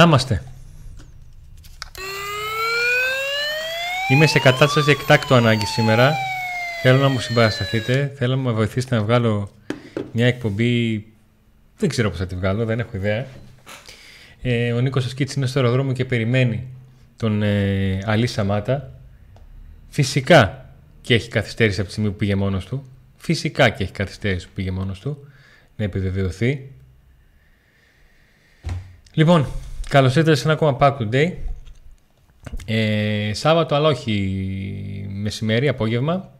Να είμαστε. Είμαι σε κατάσταση εκτάκτου ανάγκη σήμερα. Θέλω να μου συμπαρασταθείτε. Θέλω να με βοηθήσετε να βγάλω μια εκπομπή. Δεν ξέρω πώς θα τη βγάλω, δεν έχω ιδέα. Ε, ο Νίκος Ασκίτης είναι στο αεροδρόμιο και περιμένει τον ε, Αλή Σαμάτα. Φυσικά και έχει καθυστέρηση από τη στιγμή που πήγε μόνος του. Φυσικά και έχει καθυστέρηση που πήγε μόνος του. Να επιβεβαιωθεί. Λοιπόν, καλώς ήρθατε σε ένα ακόμα Pack Today. Ε, Σάββατο, αλλά όχι μεσημέρι, απόγευμα,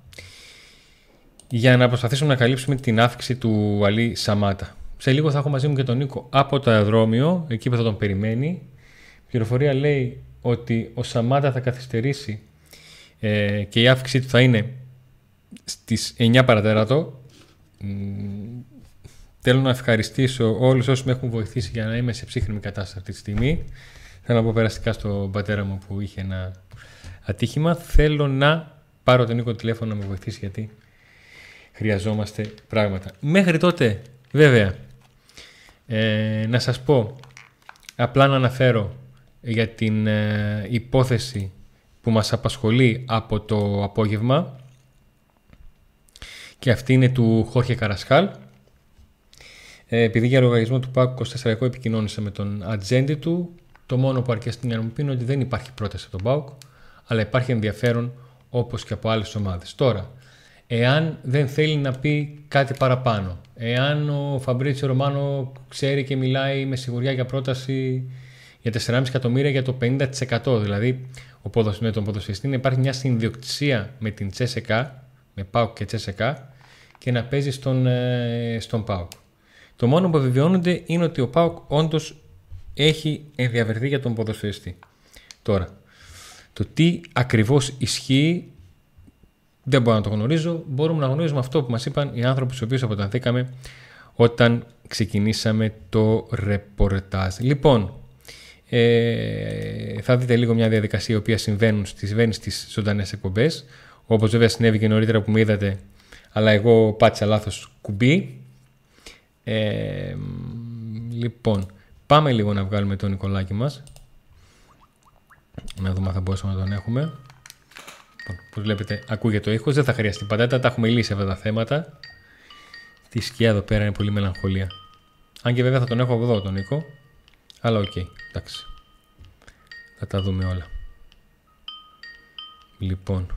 για να προσπαθήσουμε να καλύψουμε την αύξηση του Αλή Σαμάτα. Σε λίγο θα έχω μαζί μου και τον Νίκο από το αεροδρόμιο, εκεί που θα τον περιμένει. Η πληροφορία λέει ότι ο Σαμάτα θα καθυστερήσει ε, και η αύξησή του θα είναι στις 9 παρατέρατο. Θέλω να ευχαριστήσω όλους όσους με έχουν βοηθήσει για να είμαι σε ψύχρημη κατάσταση αυτή τη στιγμή. Θέλω να πω περαστικά στον πατέρα μου που είχε ένα ατύχημα. Θέλω να πάρω τον Νίκο τηλέφωνο να με βοηθήσει γιατί χρειαζόμαστε πράγματα. Μέχρι τότε, βέβαια, ε, να σας πω, απλά να αναφέρω για την ε, υπόθεση που μας απασχολεί από το απόγευμα και αυτή είναι του Χόρχε Καρασχάλ. Ε, επειδή για λογαριασμό του ΠΑΚ 24 εγώ επικοινώνησα με τον ατζέντη του, το μόνο που αρκεί να μου πει είναι ότι δεν υπάρχει πρόταση από τον ΠΑΟΚ, αλλά υπάρχει ενδιαφέρον όπως και από άλλες ομάδες. Τώρα, εάν δεν θέλει να πει κάτι παραπάνω, εάν ο Φαμπρίτσιο Ρωμάνο ξέρει και μιλάει με σιγουριά για πρόταση για 4,5 εκατομμύρια για το 50%, δηλαδή ο με τον ποδοσφαιριστή να υπάρχει μια συνδιοκτησία με την Τσέσεκα, με ΠΑΟΚ και Τσέσεκα και να παίζει στον, ε, στον ΠΑΟΚ. Το μόνο που επιβεβαιώνονται είναι ότι ο ΠΑΟΚ όντως έχει ενδιαφερθεί για τον ποδοσφαιριστή. Τώρα, το τι ακριβώς ισχύει δεν μπορώ να το γνωρίζω. Μπορούμε να γνωρίζουμε αυτό που μας είπαν οι άνθρωποι στους οποίους αποτανθήκαμε όταν ξεκινήσαμε το ρεπορτάζ. Λοιπόν, ε, θα δείτε λίγο μια διαδικασία η οποία συμβαίνουν, συμβαίνει στις ζωντανές εκπομπές. Όπως βέβαια συνέβη και νωρίτερα που με είδατε, αλλά εγώ πάτησα λάθος κουμπί. Ε, λοιπόν, πάμε λίγο να βγάλουμε τον Νικολάκη μας. Να δούμε αν θα μπορούσαμε να τον έχουμε. Όπως βλέπετε ακούγεται το ήχος, δεν θα χρειαστεί πατάτα, τα έχουμε λύσει αυτά τα θέματα. Τη σκιά εδώ πέρα είναι πολύ μελαγχολία. Αν και βέβαια θα τον έχω εδώ τον Νίκο. Αλλά OK, okay, εντάξει. Θα τα δούμε όλα. Λοιπόν.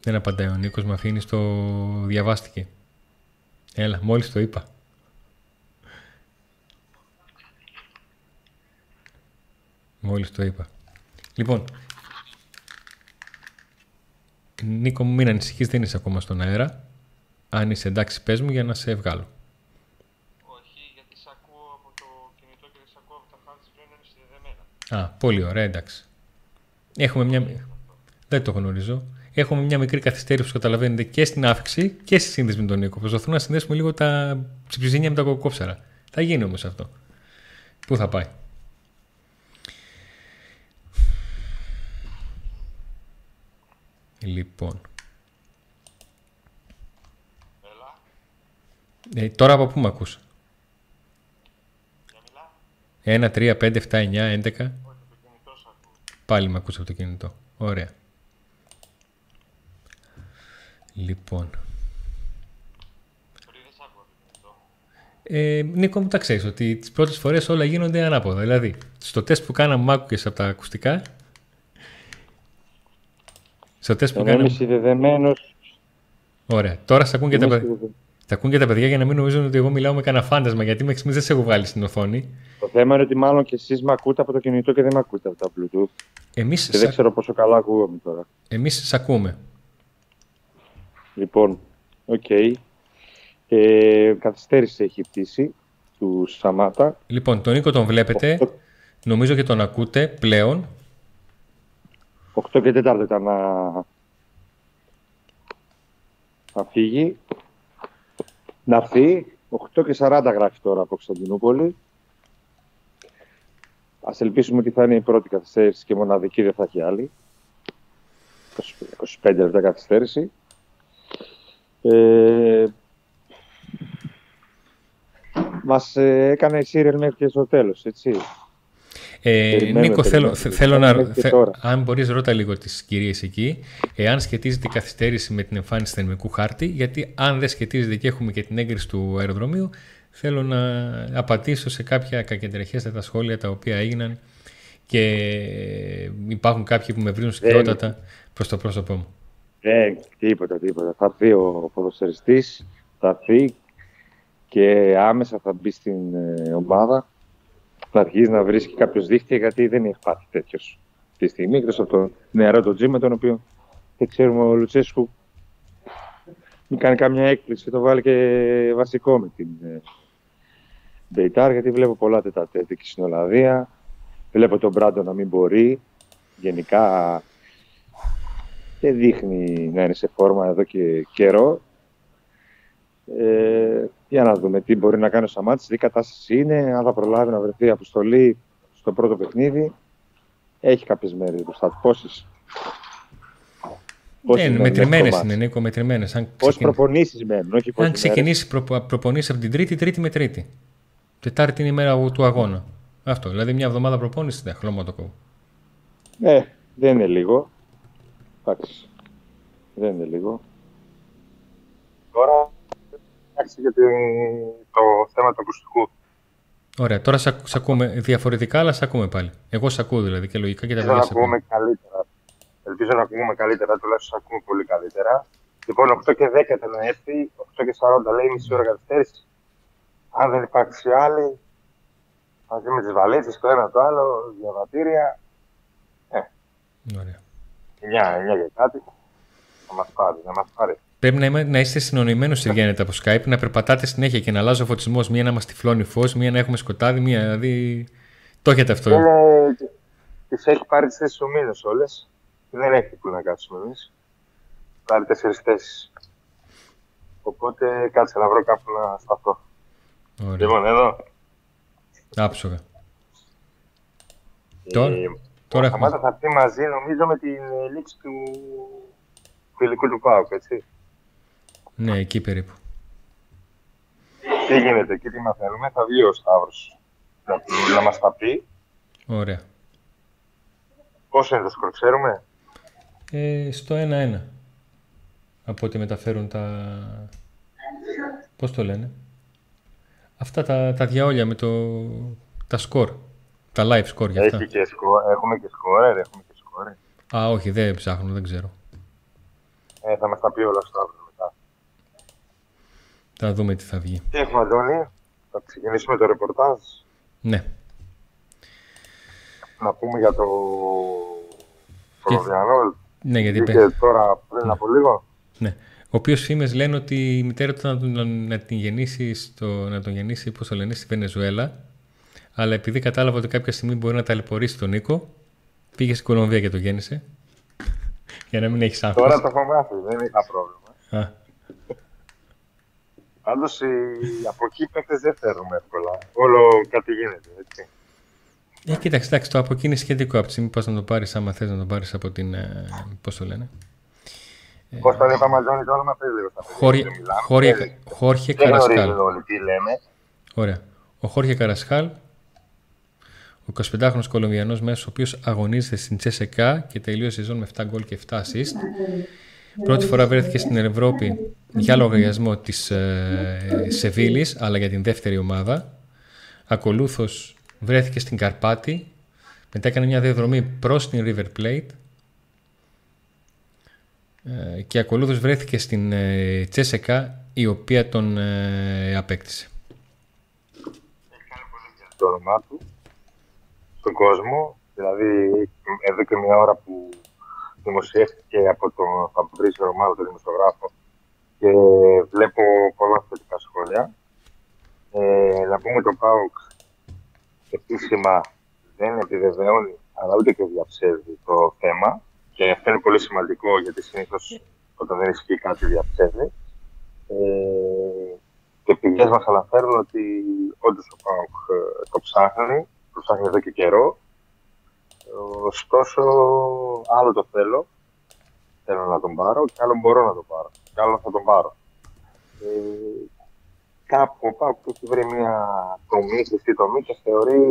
Δεν απαντάει ο Νίκος, με αφήνεις στο διαβάστηκε. Έλα, μόλις το είπα. Μόλις το είπα. Λοιπόν, Νίκο μου μην ανησυχείς, δεν είσαι ακόμα στον αέρα. Αν είσαι εντάξει πες μου για να σε βγάλω. Όχι, γιατί σε ακούω από το κινητό και δεν σε ακούω από τα χάρτη πλέον είναι συνδεδεμένα. Α, πολύ ωραία, εντάξει. Έχουμε μια... Δεν το γνωρίζω. Έχουμε μια μικρή καθυστέρηση που καταλαβαίνετε και στην αύξηση και στη σύνδεση με τον Νίκο. Προσπαθούμε να συνδέσουμε λίγο τα ψηψιζίνια με τα κοκκόψαρα. Θα γίνει όμως αυτό. Πού θα πάει; Λοιπόν. Ε, τώρα από πού με ακούς; 1, 3, 5, 7, 9, 11. Πάλι με ακούς από το κινητό. Ωραία. Λοιπόν. Ε, Νίκο μου τα ξέρεις ότι τις πρώτες φορές όλα γίνονται ανάποδα. Δηλαδή, στο τεστ που κάναμε μ' άκουγες από τα ακουστικά; Στο τεστ που κάναμε. συνδεδεμένος. Ωραία. Τώρα θα ακούν, και τα... θα ακούν και τα παιδιά για να μην νομίζουν ότι εγώ μιλάω με κανένα φάντασμα, γιατί μέχρι στιγμής δεν σε έχω βγάλει στην οθόνη. Το θέμα είναι ότι μάλλον και εσείς με ακούτε από το κινητό και δεν με ακούτε από τα Bluetooth. Εμείς και δεν ξέρω πόσο καλά ακούγομαι τώρα. Εμείς σε ακούμε. Λοιπόν, OK. Okay. Ε, καθυστέρηση έχει η πτήση του Σαμάτα. Λοιπόν, τον Νίκο τον βλέπετε. Νομίζω και τον ακούτε πλέον. 8 και 4 ήταν να, να φύγει. Να έρθει. 8 και 40 γράφει τώρα από Κωνσταντινούπολη. Α ελπίσουμε ότι θα είναι η πρώτη καθυστέρηση και μοναδική, δεν θα έχει άλλη. 25 λεπτά καθυστέρηση. Ε, μας ε, έκανε serial μέχρι και στο τέλος, έτσι. Ε, Περιμένουμε, Νίκο, θέλω, περιμένουμε. θέλω να. Μέχρι και θε- τώρα. αν μπορείς, ρώτα λίγο τις κυρίες εκεί, εάν σχετίζεται η καθυστέρηση με την εμφάνιση του θερμικού χάρτη, γιατί αν δεν σχετίζεται και έχουμε και την έγκριση του αεροδρομίου, θέλω να απαντήσω σε κάποια κακεντρεχέστατα σχόλια τα οποία έγιναν και υπάρχουν κάποιοι που με βρίζουν σκληρότατα προς το πρόσωπό μου. Δεν, τίποτα, τίποτα. Θα έρθει ο ποδοσφαιριστής, θα έρθει και άμεσα θα μπει στην ε, ομάδα. Θα αρχίσει να βρίσκει κάποιο δίχτυα γιατί δεν έχει πάθει τέτοιος τη στιγμή. Εκτός από τον νεαρό τον Τζι με τον οποίο δεν ξέρουμε ο Λουτσέσκου μην κάνει καμιά έκπληξη και το βάλει και βασικό με την ε, Μπεϊτάρ γιατί βλέπω πολλά τετατέτη και στην Ολλανδία. Βλέπω τον Μπράντο να μην μπορεί. Γενικά δεν δείχνει να είναι σε φόρμα εδώ και καιρό. Ε, για να δούμε τι μπορεί να κάνει ο Σαμάτης, τι κατάσταση είναι, αν θα προλάβει να βρεθεί αποστολή στο πρώτο παιχνίδι. Έχει κάποιες μέρες μπροστά του. Πόσες; Ναι, μετρημένες είναι, Νίκο, μετρημένες. Αν, Πώς ξεκιν... προπονήσεις μένουν, όχι πόσες αν ξεκινήσει προ... προπονήσεις από την Τρίτη, Τρίτη με Τρίτη. Τετάρτη είναι η μέρα του αγώνα. Αυτό. Δηλαδή μια εβδομάδα προπόνησης δεν χρώμα το κόβω. μέρες. Ε, δεν είναι λίγο. Εντάξει. Δεν είναι λίγο. Τώρα, εντάξει για την- το θέμα του ακουστικού. Ωραία, τώρα σε, ακ- σε ακούμε διαφορετικά, αλλά σε ακούμε πάλι. Εγώ σε ακούω δηλαδή και λογικά και τα Ελπίζω να παιδιά σε ακούμε ακούνε. καλύτερα. Ελπίζω να ακούμε καλύτερα, τουλάχιστον σε ακούμε πολύ καλύτερα. Λοιπόν, 8 και 10 ήταν να έρθει, 8 και 40 λέει μισή ώρα καθυστέρηση. Αν δεν υπάρξει άλλη, μαζί με τις βαλίτσε, το ένα το άλλο, διαβατήρια, Ωραία. 9, 9 και κάτι, θα μας πάρει, να μας πάρει. Πρέπει να, είμαι, να είστε συνονοημένοι όσο βγαίνετε από Skype, να περπατάτε συνέχεια και να αλλάζει ο φωτισμός. Μία να μας τυφλώνει φως, μία να έχουμε σκοτάδι, μία δηλαδή. Το έχετε αυτό. Είναι, τις έχει πάρει τις θέσεις ο μήνος όλες και δεν έχει που να κάτσουμε εμείς. Πάρει τέσσερις θέσεις. Οπότε κάτσε να βρω κάπου να σταθώ. Ωραία. Λοιπόν, εδώ. Άψογα. Τώρα- Ε, τώρα; Ο έχουμε- Σαμάτα θα έρθει μαζί νομίζω με την ε, λήξη του φιλικού του ΠΑΟΚ, έτσι. Ναι, εκεί περίπου. Τι γίνεται εκεί, τι μαθαίνουμε. Θα βγει ο Σταύρος να, να μας τα πει. Ωραία. Πόσο είναι το σκορ, ξέρουμε; Ε, στο 1-1. Από ό,τι μεταφέρουν τα. Πώς το λένε; Αυτά τα, τα διαόλια με το, τα σκορ. Τα live score για αυτά. Έχει και σκορ, έχουμε και σκορ, έχουμε και σκορ. Α, όχι, δεν ψάχνω, δεν ξέρω. Ε, θα μας τα πει όλα ο Σταύρος μετά. Θα δούμε τι θα βγει. Τι έχουμε, Αντώνη; Θα ξεκινήσουμε το ρεπορτάζ; Ναι. Να πούμε για το Φροβιανό. Ναι, γιατί Βγήκε πέ- τώρα πριν από λίγο. ναι. Ο οποίος φήμες λένε ότι η μητέρα του να, τον- να, την γεννήσει στο, να τον γεννήσει, πώς το λένε, στη Βενεζουέλα. Αλλά επειδή κατάλαβα ότι κάποια στιγμή μπορεί να ταλαιπωρήσει τον Νίκο, πήγε στην Κολομβία και το γέννησε. Για να μην έχεις άγχος. Τώρα το έχω μάθει, δεν είχα πρόβλημα. Α, Πάντως από εκεί παίχτε δεν φέρνουμε εύκολα. Όλο κάτι γίνεται. Έτσι. Ε, κοίταξε, εντάξει, το από εκεί είναι σχετικό. Από τη στιγμή που πας να το πάρεις, άμα θες να το πάρεις από την. Ε, Πώς το λένε; Πώ το είπαμε, Αντώνη, το όνομα πες λίγο στα παιδιά. Χώρια, δεν μιλάμε. Χώρια, Δεν- Χόρχε Δεν γνωρίζουν Καρασκάλ. όλοι τι λέμε. Ωραία. Ο Χόρχε Καρασκάλ, ο 25χρονο Κολομβιανός μέσος, ο οποίος αγωνίζεται στην Τσεσεκά και τελείωσε η σεζόν με 7 γκολ και 7 assist. Πρώτη φορά βρέθηκε στην Ευρώπη για λογαριασμό της ε, Σεβίλης, αλλά για την δεύτερη ομάδα. Ακολούθως βρέθηκε στην Καρπάτη, μετά έκανε μια διαδρομή προς την River Plate ε, και ακολούθως βρέθηκε στην ε, Τσέσεκα, η οποία τον ε, απέκτησε. το όνομά του στον κόσμο. Δηλαδή, εδώ και μια ώρα που δημοσιεύτηκε από τον Φαμπρίσιο Ρωμάνο, τον δημοσιογράφο, και βλέπω πολλά θετικά σχόλια. Ε, να πούμε το ΠΑΟΚ επίσημα δεν επιβεβαιώνει, αλλά ούτε και διαψεύδει το θέμα. Και αυτό είναι πολύ σημαντικό, γιατί συνήθως όταν δεν ισχύει κάτι διαψεύδει. Ε, και πηγές μας αναφέρουν ότι όντως ο ΠΑΟΚ ε, το ψάχνει, το ψάχνει εδώ και καιρό. Ωστόσο, άλλο το θέλω, θέλω να τον πάρω και άλλο μπορώ να τον πάρω. Και άλλο θα τον πάρω. Ε, κάπου ο Πάουκ έχει βρει μια τομή, χρυσή τομή και θεωρεί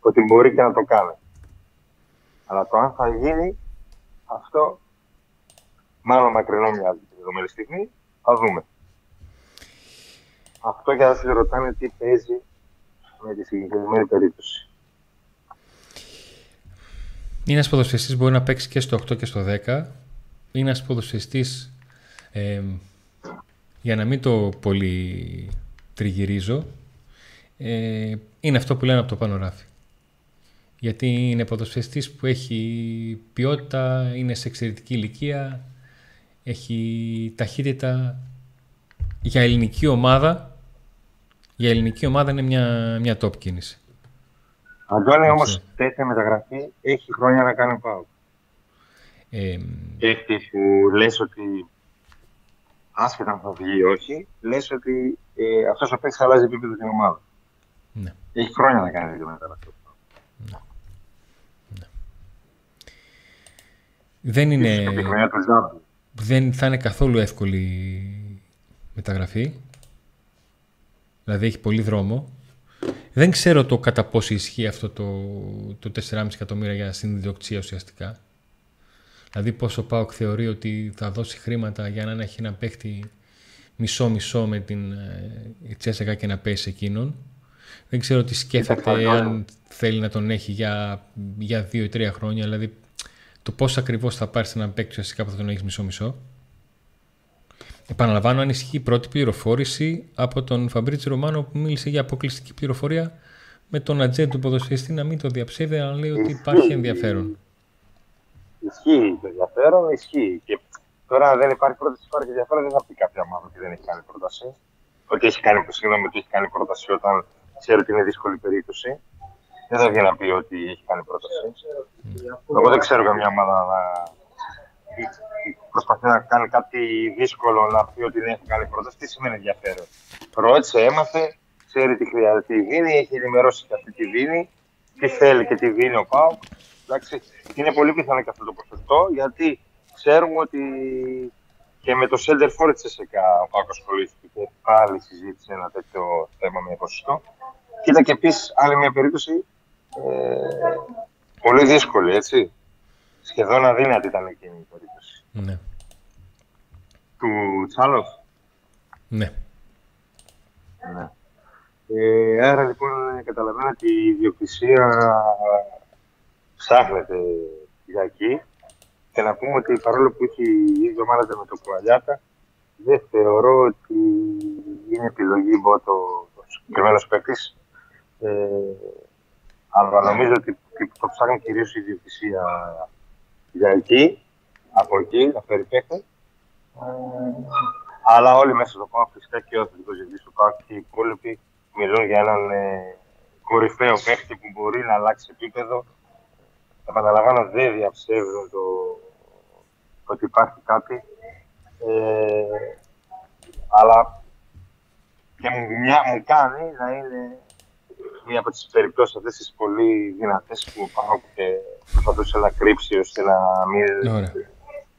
ότι μπορεί και να το κάνει. Αλλά το αν θα γίνει αυτό, μάλλον μακρινό μοιάζει τη δεδομένη στιγμή, θα δούμε. Αυτό για να σας ρωτάνε τι παίζει με τη συγκεκριμένη περίπτωση. Είναι ένας ποδοσφαιριστής που μπορεί να παίξει και στο 8 και στο 10. Είναι ένας ποδοσφαιριστής ε, για να μην το πολύ τριγυρίζω ε, είναι αυτό που λένε από το πάνω ράφι. Γιατί είναι ποδοσφαιριστής που έχει ποιότητα, είναι σε εξαιρετική ηλικία, έχει ταχύτητα. Για ελληνική ομάδα, για ελληνική ομάδα είναι μια, μια top κίνηση. Αντώνη όμως τέτοια μεταγραφή έχει χρόνια να κάνει πάω. Ε, Έχει που λες ότι άσχετα αν θα βγει ή όχι, λες ότι ε, αυτός ο παίκτης αλλάζει επίπεδο την ομάδα. ναι. Έχει χρόνια να κάνει τέτοια μεταγραφή. Δεν είναι... Ίσως και τη χρονιά του Ζάμπη. δεν θα είναι καθόλου εύκολη μεταγραφή. Δηλαδή έχει πολύ δρόμο. Δεν ξέρω το κατά πόσο ισχύει αυτό το, το 4,5 εκατομμύρια για συνδιοκτησία ουσιαστικά. Δηλαδή πόσο ο ΠΑΟΚ θεωρεί ότι θα δώσει χρήματα για να έχει ένα παίχτη μισό-μισό με την ε, Τσέσσεκα και να πέσει εκείνον. Δεν ξέρω τι σκέφτεται Κοίταξε, αν θέλει να τον έχει για, για δύο ή τρία χρόνια. Δηλαδή το πώς ακριβώς θα πάρεις έναν παίκτη ουσιαστικά που θα τον έχεις μισό-μισό. Επαναλαμβάνω, αν ισχύει η πρώτη πληροφόρηση από τον Φαμπρίτσι Ρωμάνο που μίλησε για αποκλειστική πληροφορία με τον ατζέντ του ποδοσφαιριστή να μην το διαψεύδει, αλλά λέει ότι υπάρχει Ισχύει. ενδιαφέρον. Ισχύει το ενδιαφέρον, ισχύει. Και τώρα αν δεν υπάρχει πρόταση, υπάρχει ενδιαφέρον, δεν θα πει κάποια ομάδα ότι δεν έχει κάνει πρόταση. Ότι έχει κάνει, συγγνώμη, ότι έχει κάνει πρόταση όταν ξέρει ότι είναι δύσκολη περίπτωση. Δεν θα βγει να πει ότι έχει κάνει πρόταση. Εγώ δεν ξέρω καμιά ομάδα να προσπαθεί να κάνει κάτι δύσκολο να πει ότι δεν έχει κάνει πρόταση. Τι σημαίνει ενδιαφέρον. Ρώτησε, έμαθε, ξέρει τι χρειάζεται η δίνει, έχει ενημερώσει και αυτή τη δίνει, τι θέλει και τι δίνει ο Πάουκ. Εντάξει, είναι πολύ πιθανό και αυτό το ποσοστό, γιατί ξέρουμε ότι και με το Center for της ΕΣΕΚΑ ο Πάουκ ασχολήθηκε και πάλι συζήτησε ένα τέτοιο θέμα με ποσοστό. Και ήταν και επίσης άλλη μια περίπτωση ε, πολύ δύσκολη, έτσι. Σχεδόν αδύνατη ήταν εκείνη η περίπτωση. Ναι. Του Τσάλοφ. ναι. Ναι. Ε, άρα λοιπόν καταλαβαίνω ότι η ιδιοκτησία ψάχνεται για εκεί και να πούμε ότι παρόλο που έχει η ίδια ομάδα με το Κουαλιάτα δεν θεωρώ ότι είναι επιλογή μπότο ο συγκεκριμένος παίκτης ε, αλλά νομίζω ότι το ψάχνει κυρίως η ιδιοκτησία για εκεί, από εκεί, να φέρει παίκτη. Ε, αλλά όλοι μέσα στο ΠΑΟΚ, φυσικά και ο αθλητικό διευθυντή του ΠΑΟΚ και οι υπόλοιποι μιλούν για έναν ε, κορυφαίο παίκτη που μπορεί να αλλάξει επίπεδο. Επαναλαμβάνω, δεν διαψεύδουν το ότι υπάρχει κάτι. Ε, αλλά και μου, μια, μου κάνει να είναι μία από τις περιπτώσεις αυτές τις πολύ δυνατές που ο ΠΑΟΚ προσπαθούσε να κρύψει ώστε να μην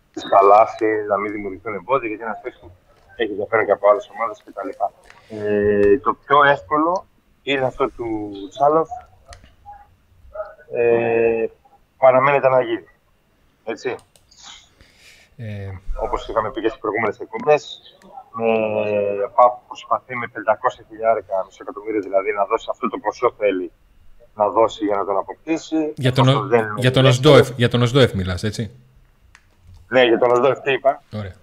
Ωραία. τις χαλάσει, να μην δημιουργηθούν εμπόδια, γιατί ένας παίκτη που έχει ενδιαφέρον και από άλλες ομάδες κτλ. Ε, το πιο εύκολο είναι αυτό του Τσάλοφ. Ε, παραμένεται να γίνει. Έτσι. Ε, Όπως είχαμε πει και στις προηγούμενες εκπομπές, με ΠΑΠ προσπαθεί με 500 χιλιάρικα, μισό εκατομμύριο δηλαδή, να δώσει αυτό το ποσό θέλει να δώσει για να τον αποκτήσει. για, τον, Όσο δεν είναι για, τον εύκολο. Οσδόεφ, για τον Οσδόεφ μιλάς, έτσι. Ναι, για τον Οσδόεφ τι είπα. Ωραία.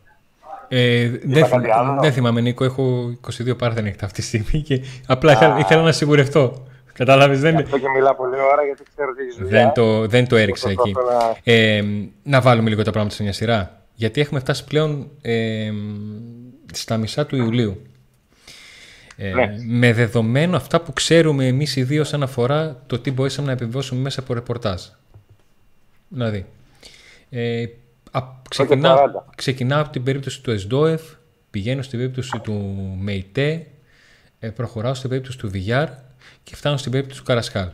Ε, δεν, κάτι θυμ- άλλο; δεν θυμάμαι, Νίκο. Έχω 22 πάρθενεκτα αυτή τη στιγμή και απλά ήθελα, ήθελα να σιγουρευτώ. Κατάλαβες, δεν, Γι' αυτό και μιλάω πολύ ώρα γιατί ξέρω ότι έχει δουλειά. δεν, το, δεν το έριξα εκεί. Προσπαθώ να- Ε, να βάλουμε λίγο τα πράγματα σε μια σειρά. Γιατί έχουμε φτάσει πλέον ε, στα μισά του Ιουλίου. Ε, Ναι. Με δεδομένο αυτά που ξέρουμε εμείς οι δύο όσον αφορά το τι μπορέσαμε να επιβιώσουμε μέσα από ρεπορτάζ. Δηλαδή, ε, α, ξεκινάω, 40. ξεκινάω από την περίπτωση του ΕΣΔΟΕΦ, πηγαίνω στην περίπτωση του ΜΕΙΤΕ, ε, προχωράω στην περίπτωση του Βιγιάρ και φτάνω στην περίπτωση του Καρασκάλ.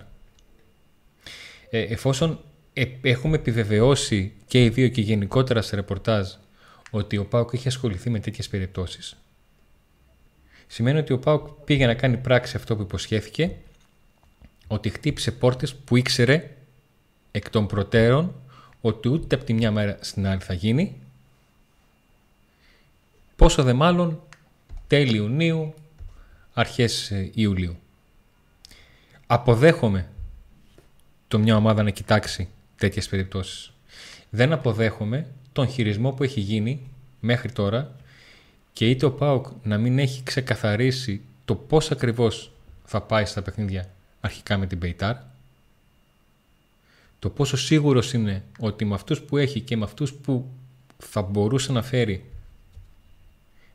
Ε, εφόσον ε, έχουμε επιβεβαιώσει και οι δύο και γενικότερα σε ρεπορτάζ ότι ο Πάουκ έχει ασχοληθεί με τέτοιες περιπτώσεις, σημαίνει ότι ο Πάουκ πήγε να κάνει πράξη αυτό που υποσχέθηκε, ότι χτύπησε πόρτες που ήξερε εκ των προτέρων ότι ούτε από τη μια μέρα στην άλλη θα γίνει, πόσο δε μάλλον τέλη Ιουνίου, αρχές ε, Ιουλίου. Αποδέχομαι το μια ομάδα να κοιτάξει τέτοιες περιπτώσεις. Δεν αποδέχομαι τον χειρισμό που έχει γίνει μέχρι τώρα και είτε ο ΠΑΟΚ να μην έχει ξεκαθαρίσει το πώς ακριβώς θα πάει στα παιχνίδια αρχικά με την Πεϊτάρ, το πόσο σίγουρος είναι ότι με αυτούς που έχει και με αυτούς που θα μπορούσε να φέρει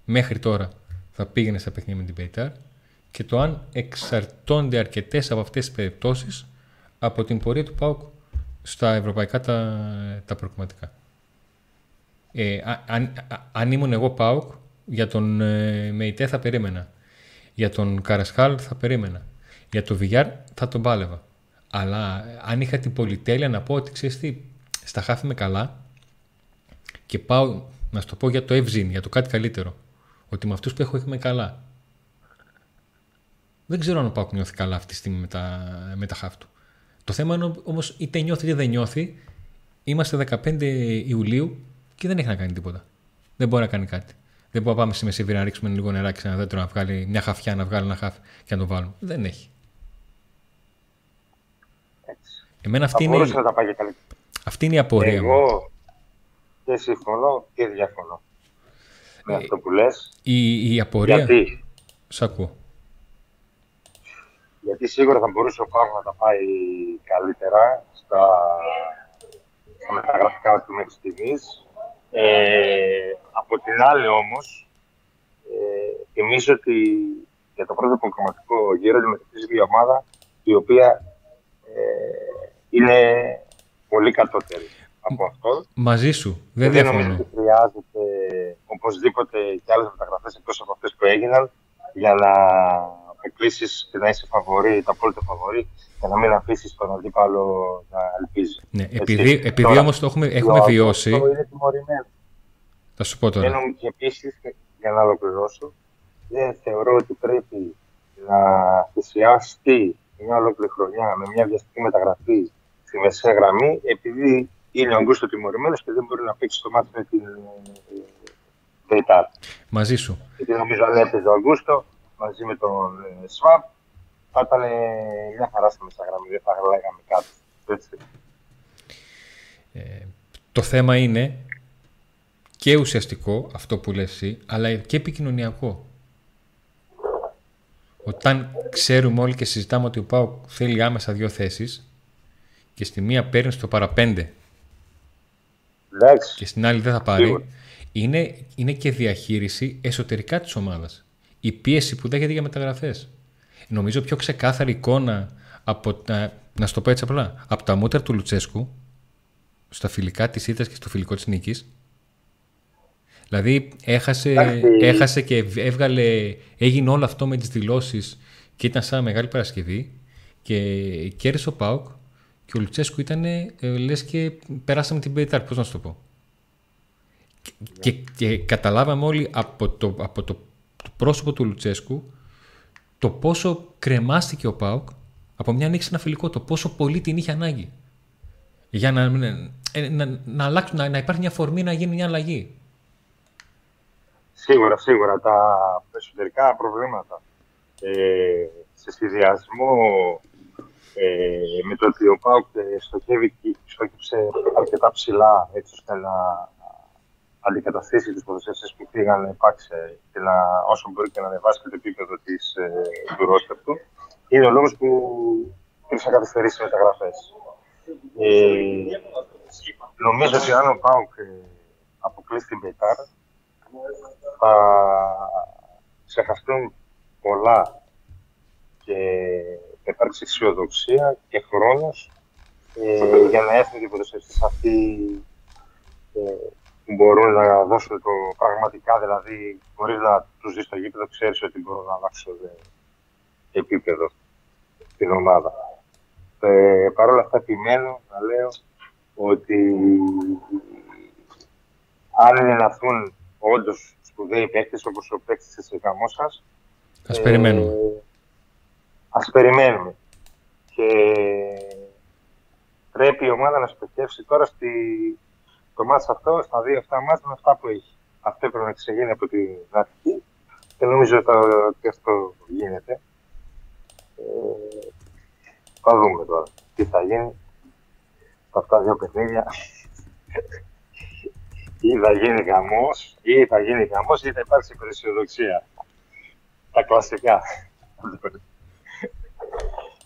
μέχρι τώρα θα πήγαινε στα παιχνίδια με την Πεϊτάρ και το αν εξαρτώνται αρκετές από αυτές τις περιπτώσεις από την πορεία του ΠΑΟΚ στα ευρωπαϊκά τα, τα προκριματικά. Ε, αν, αν ήμουν εγώ ΠΑΟΚ, για τον ε, ΜΕΙΤΕ θα περίμενα. Για τον Καρασχάλ θα περίμενα. Για τον Βιγιάρ θα τον πάλευα. Αλλά αν είχα την πολυτέλεια να πω ότι ξέρεις τι, στα χάφη με καλά και πάω να σου το πω για το Ευζήν, για το κάτι καλύτερο. Ότι με αυτούς που έχω είμαι καλά. Δεν ξέρω αν ο Πάουκ νιώθει καλά αυτή τη στιγμή με τα, με τα χάφ του. Το θέμα είναι όμως είτε νιώθει είτε δεν νιώθει. Είμαστε 15 Ιουλίου και δεν έχει να κάνει τίποτα. Δεν μπορεί να κάνει κάτι. Δεν μπορεί να πάμε στη μεσήβη να ρίξουμε λίγο νεράκι σε ένα δέντρο να βγάλει μια χαφιά, να βγάλει ένα χάφ και να το βάλουμε. Δεν έχει. Έτσι. Εμένα αυτή είναι, να τα πάει καλύτερα. αυτή είναι η απορία Εγώ μου. και συμφωνώ και διαφωνώ με Ε, αυτό που λες. Η, η απορία. Γιατί, Σ' ακούω. γιατί σίγουρα θα μπορούσε ο Παύλος να τα πάει καλύτερα στα, στα μεταγραφικά του μέχρι στιγμής. Ε, από την άλλη όμως, ε, θυμίζω ότι για το πρώτο προγραμματικό γύρο αντιμετωπίζει μια ομάδα η οποία ε, είναι πολύ κατώτερη από αυτό. Μαζί σου. Δεν δεν νομίζω διαφωνώ. ότι χρειάζεται οπωσδήποτε και άλλες μεταγραφές εκτός από αυτές που έγιναν για να αποκλείσει και να είσαι φαβορή, το απόλυτο φαβορή και να μην αφήσεις τον αντίπαλο να ελπίζει. Ναι, Έτσι. επειδή, επειδή Τώρα, όμως το έχουμε, έχουμε το βιώσει, Αυτό είναι τιμωρημένο. θα σου πω τώρα. Δεν νομίζω και επίσης, για να ολοκληρώσω, δεν θεωρώ ότι πρέπει να θυσιαστεί μια ολόκληρη χρονιά με μια βιαστική μεταγραφή στη μεσαία γραμμή, επειδή είναι ο Αγκούστο τιμωρημένος και δεν μπορεί να παίξει το μάτι με την Βεϊτάρ. Μαζί σου. Γιατί νομίζω αν έπαιζε ο Αγκούστο μαζί με τον ε, Σβάμπ, θα ήταν ε, μια χαρά στη μεσαία γραμμή, δεν θα λέγαμε κάτι. Έτσι. Ε, το θέμα είναι και ουσιαστικό αυτό που λες εσύ, αλλά και επικοινωνιακό. Όταν ξέρουμε όλοι και συζητάμε ότι ο Πάο θέλει άμεσα δύο θέσεις και στη μία παίρνεις το παραπέντε Εντάξει. και στην άλλη δεν θα πάρει, Σίγουρα. είναι, είναι και διαχείριση εσωτερικά της ομάδας. Η πίεση που δέχεται για μεταγραφές. Νομίζω πιο ξεκάθαρη εικόνα από, τα- να σου το πω έτσι απλά, από τα μούτρα του Λουτσέσκου στα φιλικά της Ήττας και στο φιλικό της νίκης. Δηλαδή έχασε, Εντάξει. έχασε και έβγαλε, έγινε όλο αυτό με τις δηλώσεις και ήταν σαν μεγάλη Παρασκευή και κέρδισε ο ΠΑΟΚ και ο Λουτσέσκου ήταν ε, λες και περάσαμε την Πεϊτάρ, πώς να σου το πω. Και, και καταλάβαμε όλοι από το, από το, το πρόσωπο του Λουτσέσκου το πόσο κρεμάστηκε ο ΠΑΟΚ από μια νίκη σε ένα φιλικό, το πόσο πολύ την είχε ανάγκη. Για να, ε, να, να, αλλάξουν, να, να υπάρχει μια φορμή να γίνει μια αλλαγή. Σίγουρα, σίγουρα. Τα εσωτερικά προβλήματα ε, σε συνδυασμό ε, με το ότι ο ΠΑΟΚ ε, στοχεύει και στόχεψε αρκετά ψηλά έτσι ώστε να αντικαταστήσει τους ποδοσφαιριστές που πήγαν επάξε και να, όσο μπορεί και να ανεβάσει και το επίπεδο της, ε, του ρόστερ του, είναι ο λόγος που ήρθε να καθυστερήσει μεταγραφές. Ε, νομίζω ότι αν ο ΠΑΟΚ ε, αποκλείσει την Πεϊτάρ, θα ξεχαστούν πολλά και θα υπάρξει αισιοδοξία και χρόνος ε, για να έρθουν και οι ποδοσφαιριστές αυτοί ε, που μπορούν να δώσουν το πραγματικά, δηλαδή μπορεί να τους δεις στο γήπεδο, ξέρεις ότι μπορούν να αλλάξουν ε, επίπεδο στην ομάδα. Ε, Παρ' όλα αυτά επιμένω να λέω ότι αν ενεναθούν όντως σπουδαίοι παίκτες όπως ο παίκτης της γαμό σα, Ας περιμένουμε. Ας περιμένουμε. Και πρέπει η ομάδα να σπεχτεύσει τώρα στη, το μάτς αυτό, στα δύο αυτά μάτς με αυτά που έχει. Αυτό έπρεπε να ξεγίνει από την αρχή και νομίζω ότι αυτό γίνεται. Ε, θα δούμε τώρα τι θα γίνει στα αυτά δύο παιχνίδια. ή θα γίνει χαμό, ή θα γίνει χαμό, ή θα υπάρξει υπεραισιοδοξία. Τα κλασικά.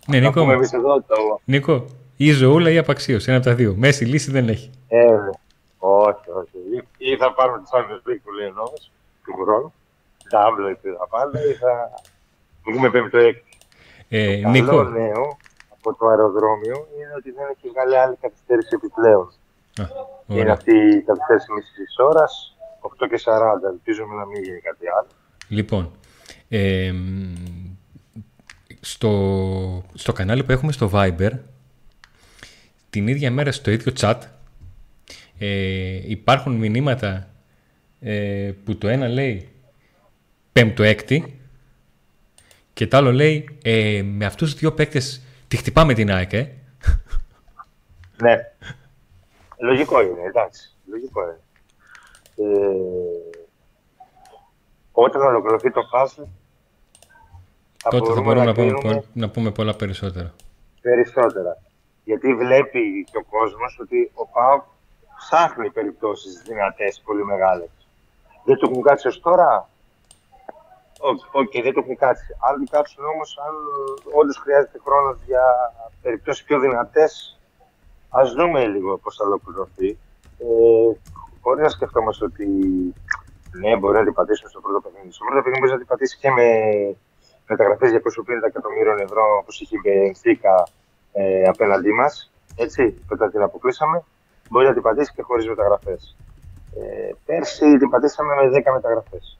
Ναι, Νίκο, πούμε εμείς εδώ το... Νίκο, ή ζωούλα ή απαξίωση. Ένα από τα δύο. Μέση λύση δεν έχει. Ε, ναι. όχι, όχι. Ή θα πάρουμε τη Champions League που λέει ο νόμος του χρόνου. Double θα πάνε ή θα βγούμε πέμπτο έκτη. Ε, το Νίκο, καλό νέο από το αεροδρόμιο είναι ότι δεν έχει βγάλει άλλη καθυστέρηση επιπλέον. Α, Είναι ωραία. αυτή η καθυστέρηση μισής ώρας, 8 και 40. Ελπίζουμε να μην γίνει κάτι άλλο. Λοιπόν, ε, μ, στο, στο κανάλι που έχουμε στο Viber, την ίδια μέρα στο ίδιο chat, ε, υπάρχουν μηνύματα ε, που το ένα λέει πέμπτο έκτη και το άλλο λέει ε, με αυτούς τους δύο παίκτες τη χτυπάμε την ΑΕΚ, ε. Ναι. Λογικό είναι, εντάξει. Λογικό είναι. Ε, όταν ολοκληρωθεί το puzzle, θα Τότε θα μπορούμε μπορούμε να, πούμε, κρίνουμε πο- να πούμε πολλά περισσότερα. περισσότερα. Γιατί βλέπει και ο κόσμος ότι ο ΠΑΟΚ ψάχνει περιπτώσεις δυνατές, πολύ μεγάλες. Δεν του έχουν κάτσει ως τώρα; Όχι, okay, δεν του έχουν κάτσει. Αν του κάτσουν όμως, αν όντως χρειάζεται χρόνος για περιπτώσεις πιο δυνατές, ας δούμε λίγο πώς θα ολοκληρωθεί. Ε, μπορεί να σκεφτόμαστε ότι ναι, μπορεί να την πατήσουμε στο πρώτο παιχνίδι. Στο πρώτο παιχνίδι μπορεί να την πατήσει και με μεταγραφές 250 εκατομμύριων ευρώ, όπως είχε η Μπενφίκα ε, απέναντί μας. Έτσι, όταν την αποκλείσαμε, μπορεί να την πατήσει και χωρίς μεταγραφές. Ε, πέρσι την πατήσαμε με 10 μεταγραφές.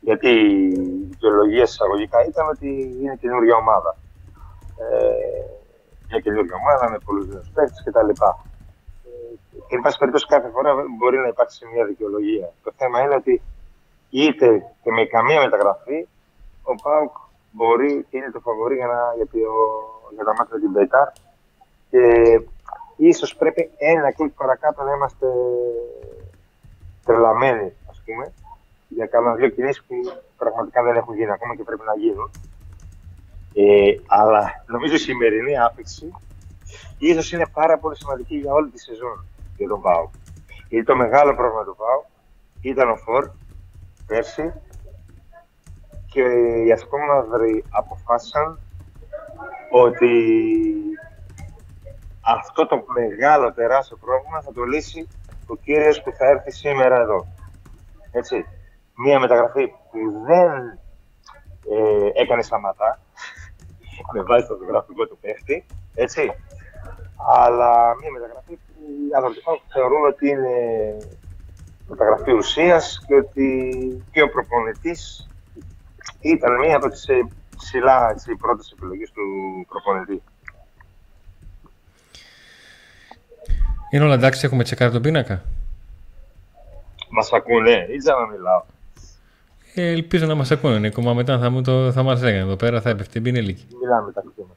Γιατί η δικαιολογία εισαγωγικά ήταν ότι είναι καινούργια ομάδα. Ε, μια καινούργια ομάδα με πολλούς νέους παίκτες κτλ. Ε, Και εν πάση περιπτώσει κάθε φορά μπορεί να υπάρξει μια δικαιολογία. Το θέμα είναι ότι είτε και με καμία μεταγραφή ο Πάουκ μπορεί και είναι το φαβορή για, να, για, το, για τα μάτια την Μπετάρ και ίσως πρέπει ένα κλικ παρακάτω να είμαστε τρελαμένοι ας πούμε για κάνα δύο κινήσεις που πραγματικά δεν έχουν γίνει ακόμα και πρέπει να γίνουν. Ε, αλλά νομίζω η σημερινή άφηξη ίσως είναι πάρα πολύ σημαντική για όλη τη σεζόν για τον ΠΑΟΚ. Γιατί το μεγάλο πρόβλημα του ΠΑΟΚ ήταν ο Φορ πέρσι και οι ασκόμαδροι αποφάσισαν ότι αυτό το μεγάλο τεράστιο πρόβλημα θα το λύσει ο κύριος που θα έρθει σήμερα εδώ. Έτσι. Μία μεταγραφή που δεν ε, έκανε σταματά με βάση το γραφικό του παίχτη, έτσι. Αλλά μία μεταγραφή που οι άνθρωποι θεωρούν ότι είναι μεταγραφή ουσίας και ότι και ο προπονητής ήταν μία από τις ψηλά έτσι, πρώτες επιλογές του προπονητή. Είναι όλα εντάξει, έχουμε τσεκάρει τον πίνακα; Μας ακούνε, ήτσα να μιλάω. Ε, ελπίζω να μας ακούνε, Νίκο, μα μετά θα, μου το, θα μας λέγανε εδώ πέρα, θα έπεφτε μπινελίκη. Μιλάμε μεταξύ μας.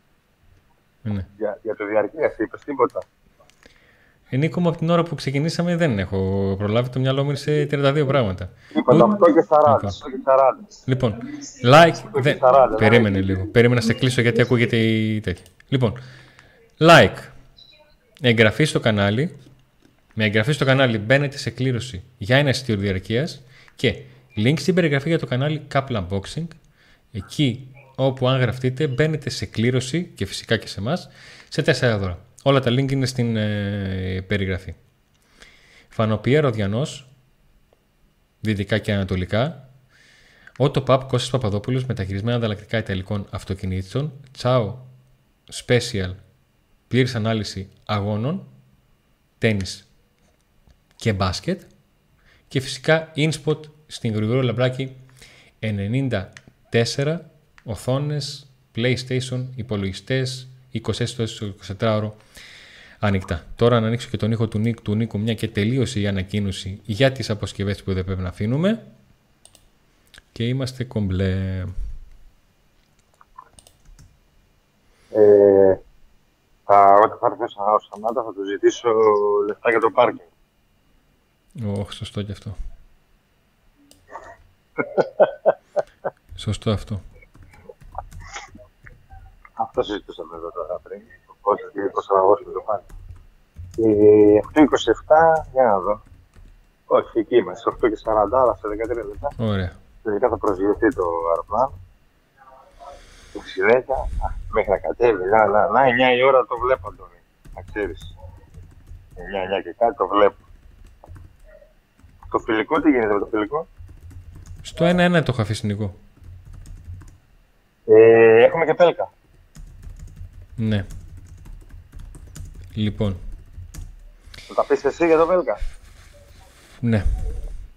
Ναι. Για, για το διαρκεία, είπες τίποτα. Ε, Νίκο μου, από την ώρα που ξεκινήσαμε δεν έχω προλάβει το μυαλό μου είναι σε 32 πράγματα. Τίποτα, Ου- 8 και 40. Λοιπόν. 8 και 40. Λοιπόν, like. και Δεν... 40, Περίμενε like. λίγο. Περίμενα να σε κλείσω γιατί ακούγεται η τέτοια. Λοιπόν, like. Εγγραφή στο κανάλι. Με εγγραφή στο κανάλι μπαίνετε σε κλήρωση για ένα εισιτήριο διαρκείας και link στην περιγραφή για το κανάλι Couple Unboxing. Εκεί όπου αν γραφτείτε μπαίνετε σε κλήρωση και φυσικά και σε εμάς σε 4 δώρα. Όλα τα link είναι στην ε, περιγραφή. Φανοπία Ροδιανός, δυτικά και ανατολικά. Ότο Παπ Κώστας Παπαδόπουλος με τα χειρισμένα ανταλλακτικά ιταλικών αυτοκινήτων. Τσάο Special πλήρης ανάλυση αγώνων, τένις και μπάσκετ. Και φυσικά InSpot στην Γρηγορό Λαμπράκη 94 οθόνες, PlayStation, υπολογιστές, 24 ώρες 24 ώρο ανοιχτά. Τώρα να ανοίξω και τον ήχο του, Νίκ, του Νίκου, μια και τελείωσε η ανακοίνωση για τις αποσκευές που δεν πρέπει να αφήνουμε. Και είμαστε κομπλέ. Ε, θα, όταν θα έρθει ο Σαμάτα θα του ζητήσω λεφτά για το πάρκινγκ. Όχι, σωστό και αυτό. σωστό αυτό. Αυτό συζητούσαμε εδώ τώρα πριν. Πώς και πώς θα αγώσουμε το πάρκινγκ. Ε, 8.27, για να δω. Όχι, εκεί είμαστε. 8 και 40, αλλά σε 13 λεπτά. Ωραία. Τελικά θα προσγειωθεί το αεροπλάνο. 6-10, α, μέχρι να κατέβει. Να, να, να, 9 η ώρα το βλέπω, Αντώνη. Να ξέρεις. 9, 9 και κάτι το βλέπω. Το φιλικό, τι γίνεται με το φιλικό; Στο 1-1 το έχω αφήσει Νικό. Ε, έχουμε και πέλκα. Ναι. Λοιπόν, Θα τα πεις εσύ για το πέλκα. ναι.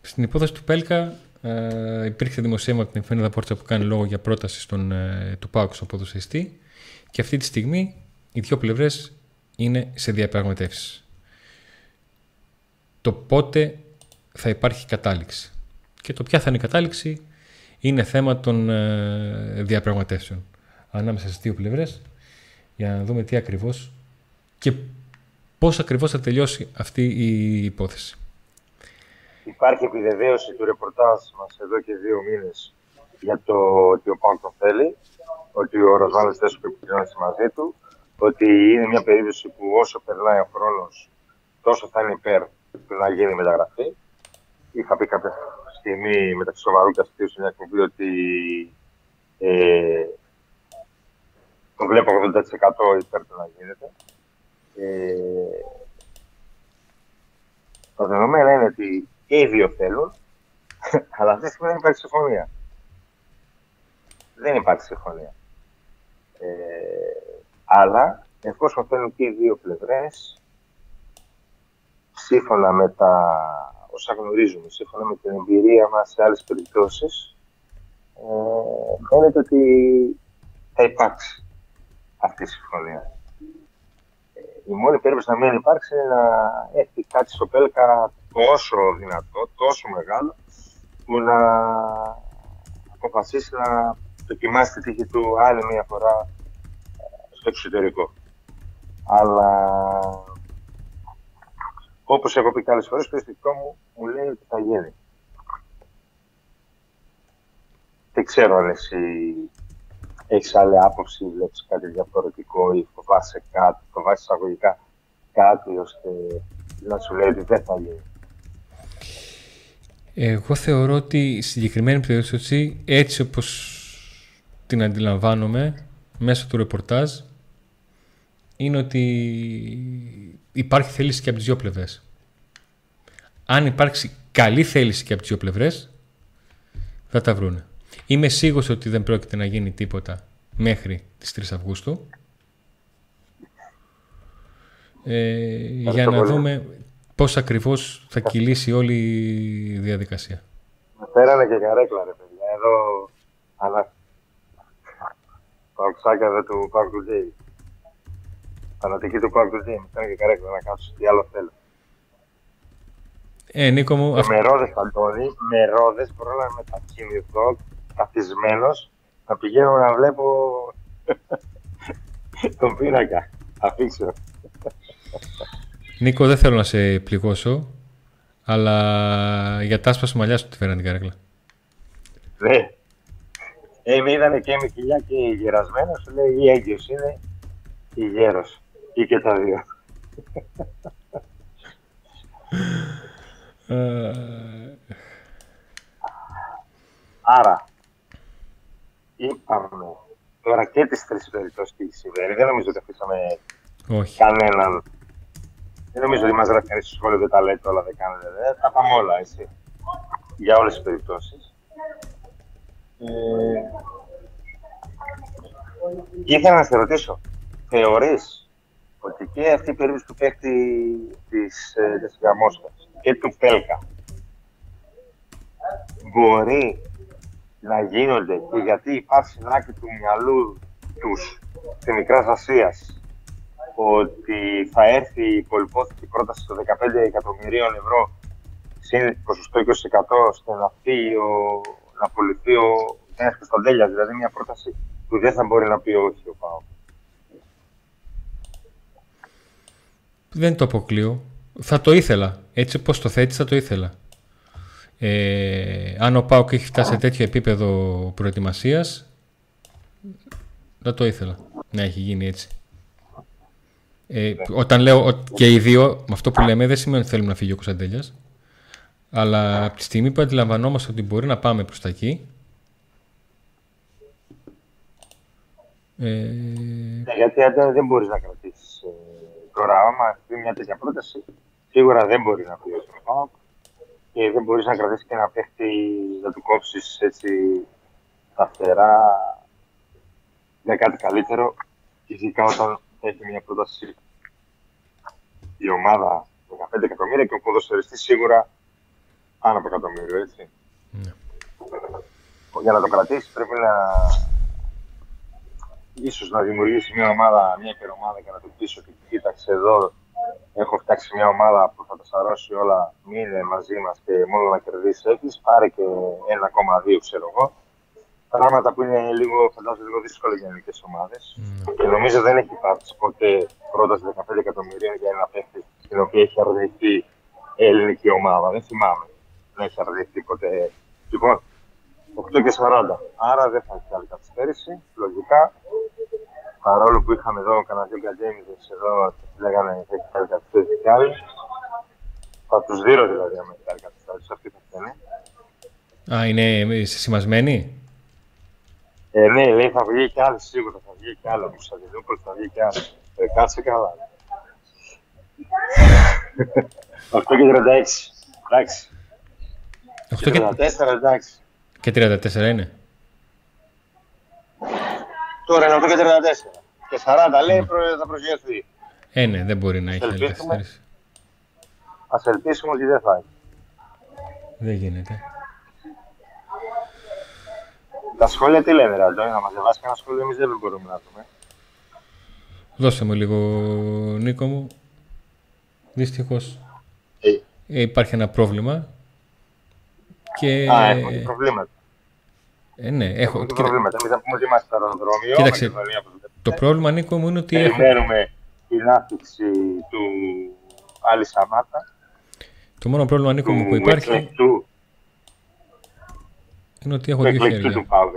Στην υπόθεση του Πέλκα ε, υπήρξε δημοσίευμα από την Φένεδα Πόρτσα που κάνει λόγο για πρόταση στον, ε, του ΠΑΟΚ στον ποδοσφαιριστή και αυτή τη στιγμή οι δύο πλευρές είναι σε διαπραγματεύσεις. Το πότε θα υπάρχει κατάληξη. Και το ποια θα είναι η κατάληξη είναι θέμα των ε, διαπραγματεύσεων ανάμεσα στις δύο πλευρές για να δούμε τι ακριβώς και πώς ακριβώς θα τελειώσει αυτή η υπόθεση. Υπάρχει επιβεβαίωση του ρεπορτάζ μας εδώ και δύο μήνες για το ότι ο Πάοκ τον θέλει, ότι ο Ροσβάλλος δεν σου επικοινωνήσει μαζί του, ότι είναι μια περίπτωση που όσο περνάει ο χρόνος τόσο θα είναι υπέρ του να γίνει μεταγραφή. Είχα πει κάποια στιγμή μεταξύ σοβαρού και αστείου σε μια εκπομπή ότι ε, το βλέπω 80% υπέρ του να γίνεται. Ε, το δεδομένο είναι ότι και οι δύο θέλουν, αλλά αυτή τη στιγμή δεν υπάρχει συμφωνία. Δεν υπάρχει συμφωνία. Ε, αλλά εφόσον θέλουν και οι δύο πλευρές, σύμφωνα με τα όσα γνωρίζουμε, σύμφωνα με την εμπειρία μας σε άλλες περιπτώσεις, ε, φαίνεται ότι θα υπάρξει αυτή η συμφωνία. Ε, η μόνη περίπτωση να μην υπάρξει είναι να έρθει κάτι στο Πέλκα τόσο δυνατό, τόσο μεγάλο, που να αποφασίσει να δοκιμάσει τη τύχη του άλλη μια φορά ε, στο εξωτερικό. Αλλά όπως έχω πει και άλλες φορές, το αισθητικό μου μου λέει ότι θα γίνει. Δεν ξέρω αν εσύ έχεις άλλη άποψη, βλέπεις κάτι διαφορετικό ή φοβάσαι κάτι, φοβάσαι εισαγωγικά κάτι ώστε να σου λέει ότι δεν θα γίνει. Εγώ θεωρώ ότι η συγκεκριμένη περίπτωση, έτσι όπως την αντιλαμβάνομαι μέσω του ρεπορτάζ, είναι ότι υπάρχει θέληση και από τις δύο πλευρές. Αν υπάρξει καλή θέληση και από τις δύο πλευρές, θα τα βρούνε. Είμαι σίγουρος ότι δεν πρόκειται να γίνει τίποτα μέχρι τις 3 Αυγούστου. Ε, για να πολύ. δούμε πώς ακριβώς θα κυλήσει όλη η διαδικασία. Με φέρανε και καρέκλα, ρε παιδιά. Εδώ, αλλά... Παουξάκια εδώ του Παουκ Τζέι. Φανατική του Παουκ Τζέι. Με φέρανε και καρέκλα να κάτσω. Τι άλλο θέλω. Ε, Νίκο μου, Και αυτό- με ρόδες, Αντώνη, με ρόδες μπορώ να μετακινηθώ καθισμένος να πηγαίνω να βλέπω τον πίνακα. Αφήξω. Νίκο, δεν θέλω να σε πληγώσω, αλλά για τα άσπα μαλλιά σου τη φέραν την καρέκλα. Ναι. Ε, με είδανε και με κοιλιά και γερασμένο, σου λέει ή έγκυος είναι ή γέρος. Ή και τα δύο. Ε, Άρα, είπαμε τώρα και τις τρεις περιπτώσεις τι συμβαίνει. Δεν νομίζω ότι αφήσαμε όχι. κανέναν. Δεν νομίζω ότι μας γράφει κανείς στο σχόλιο δεν τα λέτε όλα, δεν κάνετε. Δεν. Τα πάμε όλα, έτσι. Για όλες τις περιπτώσεις. Ε, και ήθελα να σε ρωτήσω, θεωρείς ότι και αυτή η περίπτωση του παίκτη της, ε, της Γαμόσκας και του Πέλκα μπορεί να γίνονται και γιατί υπάρχει στην άκρη του μυαλού τους στη Μικράς Ασίας ότι θα έρθει η πολυπόθηκη πρόταση των 15 εκατομμυρίων ευρώ συν ποσοστό 20% ώστε να, φύγει ο, να απολυθεί ο Γιάννης Κωνσταντέλιας, δηλαδή μια πρόταση που δεν θα μπορεί να πει όχι ο Πάο. Δεν το αποκλείω. Θα το ήθελα. Έτσι όπως το θέτεις θα το ήθελα. Ε, αν ο Πάοκ έχει φτάσει σε τέτοιο επίπεδο προετοιμασίας θα το ήθελα να έχει γίνει έτσι. Ε, όταν λέω ότι και οι δύο, με αυτό που λέμε δεν σημαίνει ότι θέλουμε να φύγει ο Κωνσταντέλιας αλλά από τη στιγμή που αντιλαμβανόμαστε ότι μπορεί να πάμε προς τα εκεί ε... Ναι, γιατί δεν μπορείς να κρατήσεις ε, τώρα άμα έχει μια τέτοια πρόταση σίγουρα δεν μπορεί να φύγει ο και δεν μπορείς να κρατήσεις και να παίχτη να του κόψεις έτσι τα φτερά για κάτι καλύτερο ειδικά όταν έχει μια πρόταση η ομάδα 15 εκατομμύρια και ο ποδοσφαιριστής σίγουρα πάνω από εκατομμύριο, έτσι. Ναι. Για να το κρατήσει πρέπει να ίσως να δημιουργήσει μια ομάδα, μια υπερομάδα και να του πεις ότι κοίταξε εδώ έχω φτιάξει μια ομάδα που θα τα σαρώσει όλα, μείνε μαζί μας και μόνο να κερδίσει έχεις, πάρε και 1,2 ξέρω εγώ. Πράγματα που είναι λίγο, φαντάζομαι, λίγο δύσκολα για ελληνικέ ομάδες. Mm. Και νομίζω δεν έχει υπάρξει ποτέ πρόταση 15 εκατομμυρίων για ένα παίχτη στην οποία έχει αρνηθεί η ελληνική ομάδα. Δεν θυμάμαι να έχει αρνηθεί ποτέ. Λοιπόν, 8 και 40. Άρα δεν θα έχει άλλη καθυστέρηση. Λογικά παρόλο που είχαμε εδώ κανένα δύο κατέμιδες εδώ λέγανε ότι έχει κάνει καθυστέρηση κι άλλοι, θα τους δίνω δηλαδή αν έχει κάνει καθυστέρηση, αυτή θα φταίνει. Α, είναι σημασμένη. Ε, ναι, λέει θα βγει κι άλλη σίγουρα, θα βγει κι άλλο. Κωνσταντινούπολη θα βγει κι άλλο. Ε, κάτσε καλά. 8 και 36. Εντάξει. 8 και 34, εντάξει. Και 34 είναι. Τώρα είναι 8 και 34. Και 40 λέει mm. θα προσγειωθεί. Ε, ναι, δεν μπορεί να έχει άλλη καθυστέρηση. Ας ελπίσουμε ότι δεν θα έχει. Δεν γίνεται. Τα σχόλια τι λένε, Ραντζόνι, να διαβάσει κανένα σχόλιο, εμείς δεν μπορούμε να δούμε. Δώσε μου λίγο, Νίκο μου. Δυστυχώς ε. υπάρχει ένα πρόβλημα. Και... Α, έχω προβλήματα. Ε, ναι, έχω. Έχουμε προβλήματα. Εμείς θα πούμε ότι είμαστε στο αεροδρόμιο. Κοίταξε, το πρόβλημα, Νίκο, μου είναι ότι. Περιμένουμε έχω... την άφηξη του Άλλη Σαμάτα. Το μόνο πρόβλημα, Νίκο, μου που υπάρχει. Του... Είναι ότι έχω δύο χέρια. του Πάου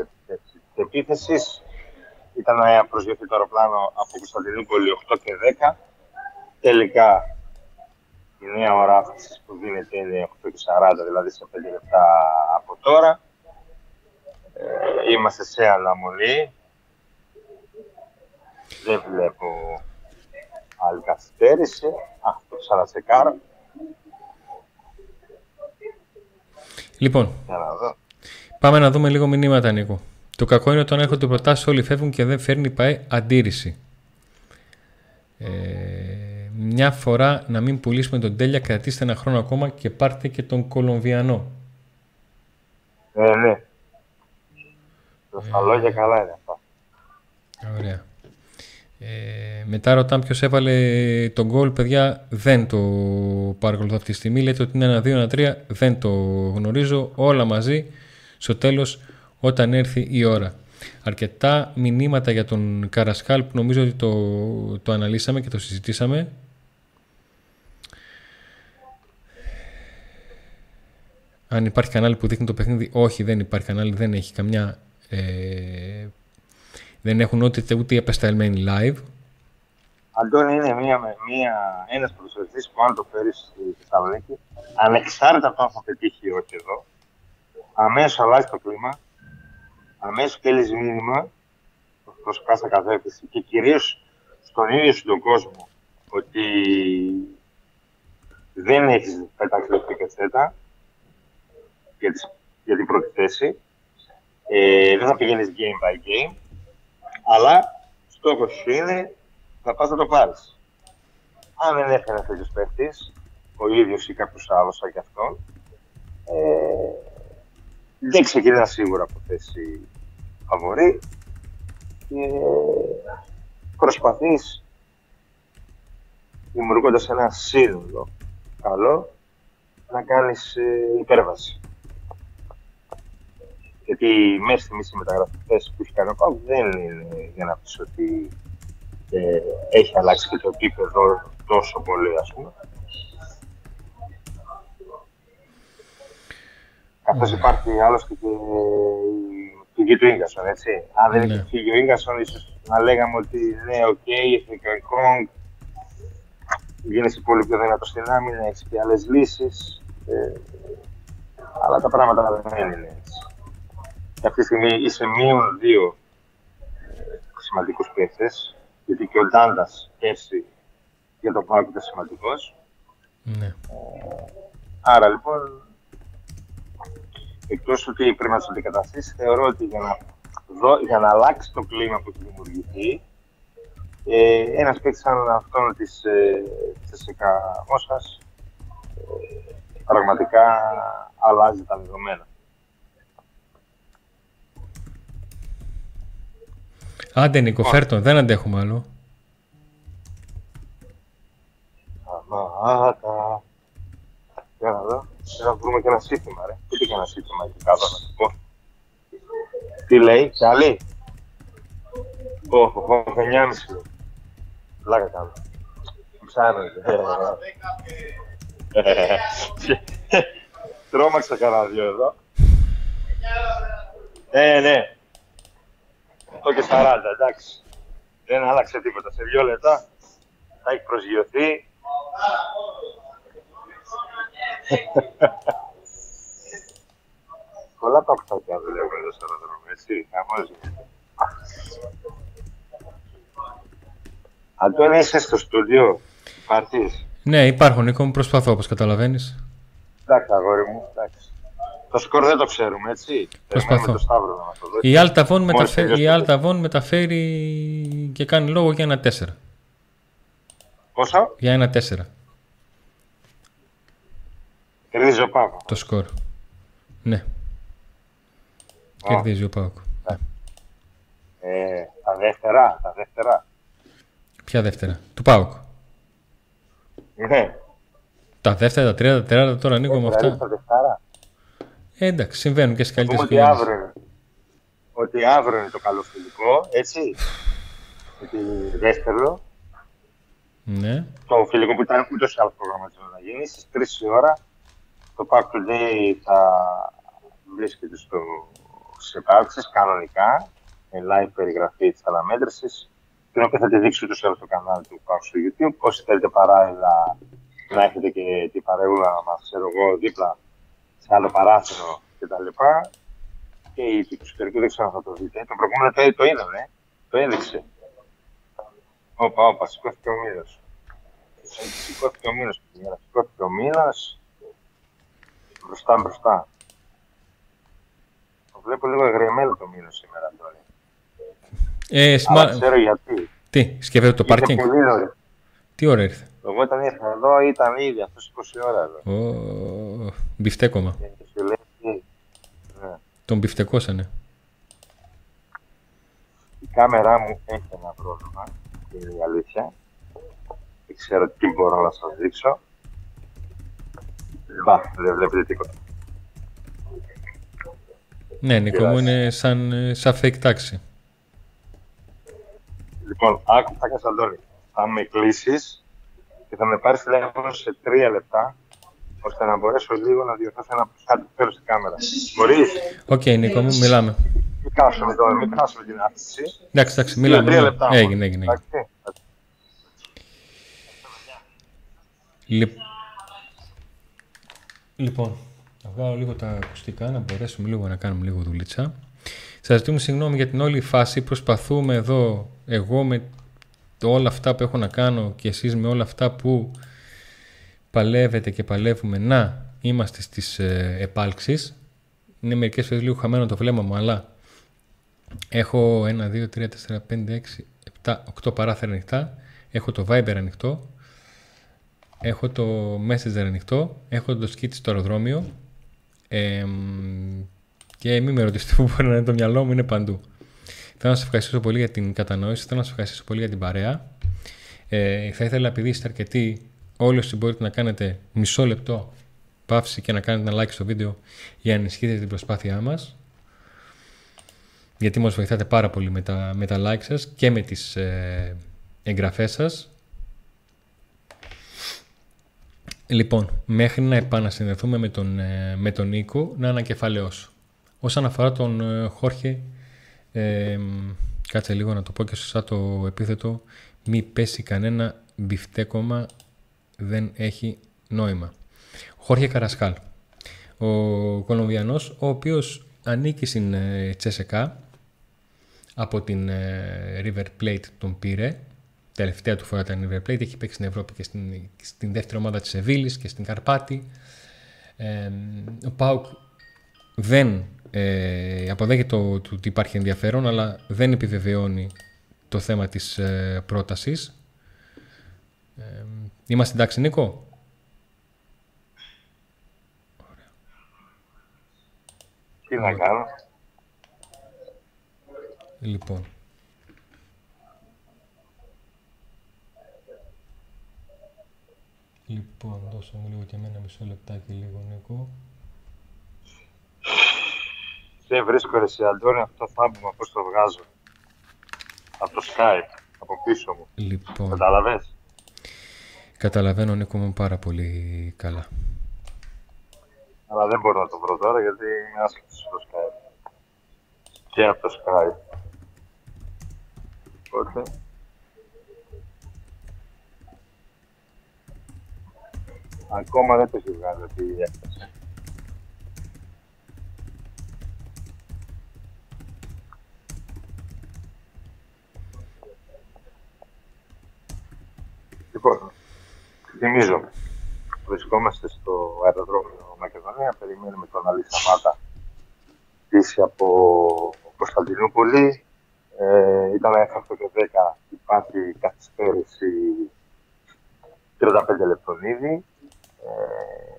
τη επίθεση ήταν να προσγειωθεί το αεροπλάνο από Κωνσταντινούπολη 8 και 10. Τελικά η νέα ώρα αύξηση που δίνεται είναι 8 και 40, δηλαδή σε 5 λεπτά από τώρα. Ε, είμαστε σε αναμονή. Δεν βλέπω άλλη καθυστέρηση. Α, το ξανατσεκάρω. Λοιπόν, πάμε να δούμε λίγο μηνύματα, Νίκο. Το κακό είναι όταν έρχονται προτάσεις, όλοι φεύγουν και δεν φέρνει πάει αντίρρηση. Ε, μια φορά να μην πουλήσουμε τον Τέλια, κρατήστε ένα χρόνο ακόμα και πάρτε και τον Κολομβιανό. Ε, ναι. Στα λόγια καλά είναι αυτά. Ωραία. Ε, μετά ρωτάμε ποιος έβαλε τον γκολ, παιδιά. Δεν το παρακολουθώ αυτή τη στιγμή. Λέτε ότι είναι ένα 2, ένα 3. Δεν το γνωρίζω. Όλα μαζί στο τέλος όταν έρθει η ώρα. Αρκετά μηνύματα για τον Καρασκάλ που νομίζω ότι το, το αναλύσαμε και το συζητήσαμε. Αν υπάρχει κανάλι που δείχνει το παιχνίδι, όχι δεν υπάρχει κανάλι, δεν έχει καμιά ε, δεν έχουν ούτε, ούτε απεσταλμένοι live. Αντώνη είναι μία, μία, ένας προσωπητής που αν το φέρει στη Θεσσαλονίκη, ανεξάρτητα από αν θα πετύχει ή όχι εδώ, αμέσως αλλάζει το κλίμα, αμέσως στέλνει μήνυμα προς κάθε καθέφτιση και κυρίως στον ίδιο σου τον κόσμο ότι δεν έχεις πετάξει το πικετσέτα για, για την πρώτη θέση ε, δεν θα πηγαίνεις game by game, αλλά στόχος σου είναι να πας να το πάρεις. Αν δεν έρθει ένας τέτοιος παίχτης, ο ίδιος ή κάποιος άλλος σαν και αυτόν, ε, δεν ξεκινά σίγουρα από θέση φαβορή και προσπαθείς δημιουργώντας ένα σύνολο καλό να κάνεις ε, υπέρβαση. Γιατί μέσα στη μισή μεταγραφέ που έχει κάνει ο Πάου δεν είναι για να πεις ότι ε, έχει αλλάξει και το επίπεδο τόσο πολύ, ας πούμε. Καθώς υπάρχει άλλωστε και η πηγή του Ίγκασον, έτσι. Αν δεν Ναι. είχε φύγει ο Ίγκασον, ίσως να λέγαμε ότι ναι, οκ, ήρθε και ο Κόγκ, γίνεσαι πολύ πιο δυνατός στην άμυνα, έχεις και άλλες λύσεις. Ε, αλλά τα πράγματα δεν είναι έτσι. Και αυτή τη στιγμή είσαι μείον δύο ε, σημαντικούς παίχτες, γιατί και ο Ντάντας πέρσι για τον ΠΑΟΚ ήταν σημαντικός. Ναι. Άρα λοιπόν, εκτός ότι πρέπει να τους αντικαταστήσεις, θεωρώ ότι για να, δω, για να αλλάξει το κλίμα που έχει δημιουργηθεί, ε, ένας παίκτης σαν αυτόν της, ε, της ΕΣΕΚΑ Μόσχας ε, πραγματικά αλλάζει τα δεδομένα. Άντε Νίκο, φέρ' τον, δεν αντέχουμε άλλο. Σταμάτα. Για να δω. Θέλω να βρούμε και ένα σύστημα, ρε. Ούτε και ένα σύστημα εκεί κάτω να σου πω. Τι λέει, καλή. Όχι, όχι, 9,5. Πλάκα κάνω. Ψάχνετε. Τρώμαξα κανένα δυο εδώ. Ε, ναι. Το και 40, εντάξει. Δεν άλλαξε τίποτα. Σε δύο λεπτά θα έχει προσγειωθεί. Πολλά παπτάκια δουλεύουν εδώ στο αεροδρόμιο, έτσι. Χαμός γίνεται. Αντώνη, είσαι στο στούντιο. Υπάρχεις. Ναι, υπάρχουν Νίκο μου, προσπαθώ όπως καταλαβαίνεις. Εντάξει, αγόρι μου, εντάξει. Το σκορ δεν το ξέρουμε, έτσι. Προσπαθώ. Περιμένουμε το Σταύρο να μας το δώσει. Η Altavon, Μόλις μεταφέρει, η τελειώσει το- Altavon μεταφέρει και κάνει λόγο για ένα 4. Πόσο; Για ένα 4 Κερδίζει ο Πάπα. το σκορ. Ναι. Κερδίζει ο Πάουκ. Ε, τα δεύτερα, τα δεύτερα. Ποια δεύτερα; Του Πάουκ. Ναι. Τα δεύτερα, τα τρία, τα τεράτα τώρα Νίκο με Δηλαδή, αυτά. τα δεύτερα. Ε, εντάξει, συμβαίνουν και στι Πούμε καλύτερες ότι οικογένειε. αύριο, είναι- ότι αύριο είναι το καλό φιλικό, έτσι. Με τη δεύτερο. Ναι. Το φιλικό που ήταν ούτως ή άλλως προγραμματισμένο να γίνει στις 3 η ώρα. Το Pack Today θα βρίσκεται στο, στις επάρξεις κανονικά, με live περιγραφή της αναμέτρησης, την οποία θα τη δείξει ούτως ή άλλως στο κανάλι του Pack στο YouTube. Όσοι θέλετε παράλληλα να έχετε και την παρεούλα μας, ξέρω εγώ, δίπλα σε άλλο παράθυρο κτλ. Και η του εξωτερικού δεν ξέρω αν θα το δείτε. Το προηγούμενο το, το είδαμε, το έδειξε. Όπα, όπα, σηκώθηκε ο Μήλος. Σηκώθηκε ο Μήλος, παιδιά. Σηκώθηκε ο Μήλος. Μπροστά, μπροστά. Το βλέπω λίγο εγρεμένο το Μήλος σήμερα τώρα. Ε, σμα... Αλλά ξέρω γιατί. Τι, σκεφτείτε το Είναι πάρκινγκ. πολύ νωρίς. Τι ώρα ήρθε; Εγώ όταν ήρθα εδώ ήταν ήδη αυτός 20 ώρα εδώ. Ο... Μπιφτέκομα. Και σου λέει, τι, ναι. Τον μπιφτεκώσανε. η κάμερά μου έχει ένα πρόβλημα, είναι η αλήθεια. Δεν ξέρω τι μπορώ να σας δείξω. Μπα, δεν βλέπετε τίποτα. Ναι, Νίκο μου Πειράζει. είναι σαν, ε, σαν fake taxi. Λοιπόν, άκου θα κάνεις Αντώνη. Θα με κλείσεις και θα με πάρεις τηλέφωνο σε τρία λεπτά ώστε να μπορέσω λίγο να διορθώσω ένα κάτι που θέλω στην κάμερα. Μπορείς; Οκ, Νίκο μου, μιλάμε. Μην χάσουμε τώρα, μην χάσουμε την άφιξη. Εντάξει, εντάξει, Δύο, μιλάμε. τρία μιλάμε. λεπτά. Έγινε, μόνο. έγινε. έγινε. Εντάξει. Λιπ- Λοιπόν, θα βγάλω λίγο τα ακουστικά να μπορέσουμε λίγο να κάνουμε λίγο δουλίτσα. Σας ζητούμε συγγνώμη για την όλη φάση. Προσπαθούμε εδώ, εγώ με το όλα αυτά που έχω να κάνω και εσείς με όλα αυτά που παλεύετε και παλεύουμε να είμαστε στις ε, επάλξεις. Είναι μερικές φορές λίγο χαμένο το βλέμμα μου, αλλά έχω 1, 2, 3, 4, 5, 6, 7, 8 παράθυρα ανοιχτά. Έχω το Viber ανοιχτό. Έχω το Messenger ανοιχτό. Έχω το skit στο αεροδρόμιο. Εμ, και μην με ρωτήσετε που μπορεί να είναι το μυαλό μου, είναι παντού. Θέλω να σας ευχαριστήσω πολύ για την κατανόηση, θέλω να σας ευχαριστήσω πολύ για την παρέα. Ε, θα ήθελα, επειδή είστε αρκετοί, όλοι όσοι μπορείτε να κάνετε μισό λεπτό παύση και να κάνετε ένα like στο βίντεο για να ενισχύσετε την προσπάθειά μας. γιατί μας βοηθάτε πάρα πολύ με τα, με τα like σας και με τις ε, εγγραφές σας. Λοιπόν, μέχρι να επανασυνδεθούμε με τον, ε, με τον Νίκο, να ανακεφαλαιώσω. Όσον αφορά τον ε, Χόρχε, ε, κάτσε λίγο να το πω και σωστά το επίθετο, μη πέσει κανένα μπιφτέκομα, δεν έχει νόημα. Χόρχε Καρασκάλ, ο Κολομβιανός, ο οποίος ανήκει στην ε, Τσέσεκα, από την ε, River Plate τον πήρε, τελευταία του φορά ήταν River Plate, έχει παίξει στην Ευρώπη και στην, στην δεύτερη ομάδα της Σεβίλης και στην Καρπάτη. Ε, ο Πάουκ δεν ε, αποδέχεται το, ότι υπάρχει ενδιαφέρον, αλλά δεν επιβεβαιώνει το θέμα της ε, πρότασης. Ε, είμαστε εντάξει, Νίκο; Τι να κάνω. Λοιπόν. Λοιπόν, δώσε μου λίγο και εμένα μισό λεπτάκι λίγο, Νίκο. Δεν βρίσκω ρε σε Αντώνη αυτό το θαύμα πώς το βγάζω. Από το Skype, από πίσω μου. Λοιπόν, Καταλαβες; καταλαβαίνω Νίκο μου πάρα πολύ καλά. Αλλά δεν μπορώ να το βρω τώρα γιατί είμαι άσχετος στο Skype. Και από το Skype. Οπότε... Ακόμα δεν το έχει βγάλει αυτή η έκταση. Λοιπόν, θυμίζω, βρισκόμαστε στο αεροδρόμιο Μακεδονία, περιμένουμε τον Αλή Σαμάτα πίσω από Κωνσταντινούπολη. Ε, ήταν έφαυτο και 10, υπάρχει καθυστέρηση 35 λεπτών ήδη. Ε,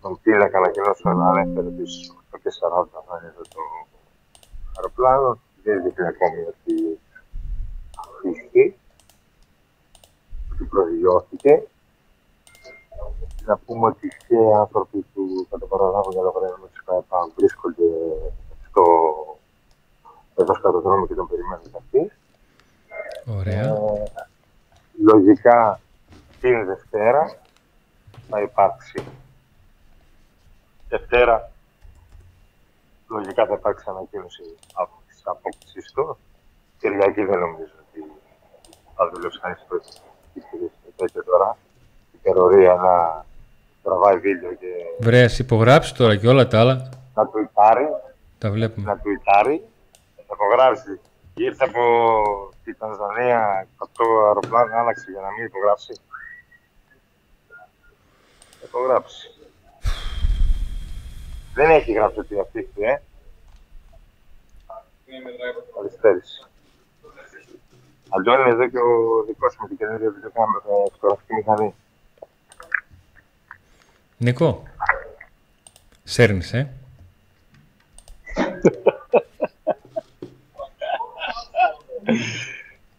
τον πήρε ανακοινώσω να ανέφερε τις 8 και 40 θα είναι το αεροπλάνο. Δεν δείχνει ακόμη ότι αφήθηκε, ότι προδιώθηκε. Να πούμε ότι και άνθρωποι που θα το παραλάβουν για λόγω της ΚΑΕΠΑ βρίσκονται στο εδώ στο αεροδρόμιο και τον περιμένουν και αυτοί. Ωραία. Ε, λογικά την Δευτέρα θα υπάρξει. Δευτέρα λογικά θα υπάρξει ανακοίνωση από τις απόκτησης του. Κυριακή δεν νομίζω ότι θα δουλέψει κανείς το τέτοιο τώρα. Η terrorία να τραβάει βίντεο και Βρε, ας υπογράψει τώρα και όλα τα άλλα. να του υπάρει, Τα βλέπουμε. να του υπάρει, θα υπογράψει. Ήρθε από τη Τανζανία, αυτό αεροπλάνο άλλαξε για να μην υπογράψει. Θα υπογράψει. Δεν έχει γράψει ότι αυτή ε. Αριστέρηση. Αντώνη, εδώ και ο δικός μου την καινούργια βιντεοκάμερα, φωτογραφική μηχανή. Νίκο, σέρνεις, ε.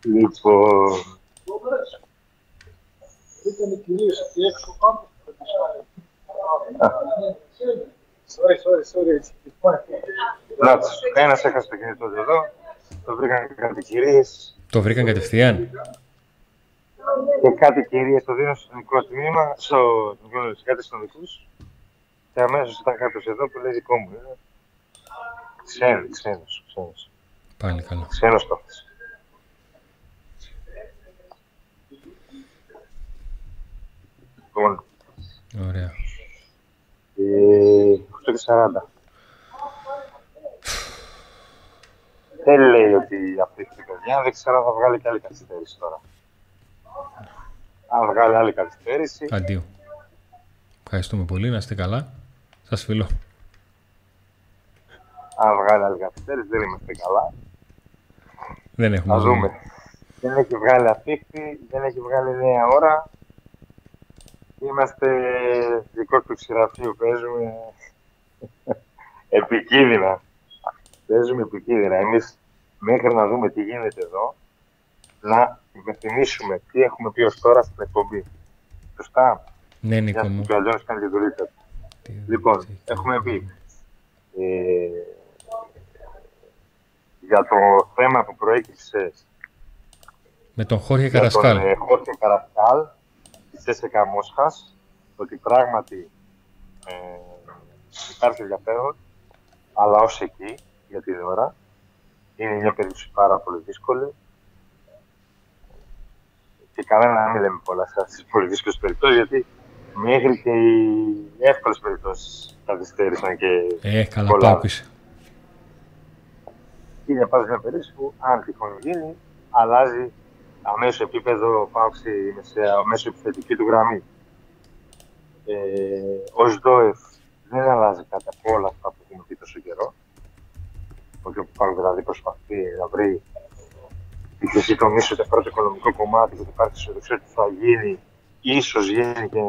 Λοιπόν, Ήταν κυρίως εκεί έξω πάνω στο Sorry, sorry, sorry, έτσι. Λάτς, ένας έχασε το κινητό του εδώ, το βρήκαν κάτι κυρίες Το βρήκαν κατευθείαν. και κάτι κυρίες το δίνω στο δικό τμήμα, στο τμήμα κάτι στον δικούς και αμέσως ήταν κάποιος εδώ που λέει δικό μου. είναι. Ξένος, ξένος, ξένος. Πάλι καλά. Ξένος το έχασε. Λοιπόν, Ωραία. Ε, 8 και 40. Δεν λέει ότι αυτή η παιδιά, δεν ξέρω αν θα βγάλει και άλλη καθυστέρηση τώρα. Αν βγάλει άλλη καθυστέρηση, Αντίο. Ευχαριστούμε πολύ. Να είστε καλά. Σας φιλώ. αν βγάλει άλλη καθυστέρηση, δεν είμαστε καλά. Δεν έχουμε Θα ζούμε. δούμε. Δεν έχει βγάλει αφήχτη, δεν έχει βγάλει νέα ώρα. Είμαστε δικό του ξηραφείου, παίζουμε επικίνδυνα. Παίζουμε επικίνδυνα. Εμείς μέχρι να δούμε τι γίνεται εδώ, να υπενθυμίσουμε τι έχουμε πει ως τώρα στην εκπομπή. Σωστά; Ναι, Νίκο Για μου. και ο Αντώνης κάνεις τη δουλίτσα του. Τι Λοιπόν, δουλίτσα έχει. έχουμε πει. Ε, για το θέμα που προέκυψες Με τον Χόρχε για τον Καρασκάλ. ε, Χόρχε Καρασκάλ της ΣΕΣΕΚΑ Μόσχας ότι πράγματι ε, υπάρχει ενδιαφέρον αλλά ως εκεί για την ώρα είναι μια περίπτωση πάρα πολύ δύσκολη και κανένα να μην λέμε πολλά σε αυτές τις πολύ δύσκολες περιπτώσεις γιατί μέχρι και οι εύκολες περιπτώσεις καθυστέρησαν και Ε, καλά πολλά. πάω είσαι. είναι πάντα μια περίπτωση που αν τυχόν γίνει, αλλάζει αμέσως επίπεδο πάυξη μέσω επιθετική του γραμμή. Ε, ο Σδόεφ δεν αλλάζει κατά από όλα αυτά που έχουμε πει τόσο καιρό. Ο κ. Πάουκ δηλαδή προσπαθεί να βρει τη χρυσή τομή σε το πρώτο οικονομικό κομμάτι και ότι υπάρχει αισιοδοξία ότι θα γίνει, ίσως γίνει και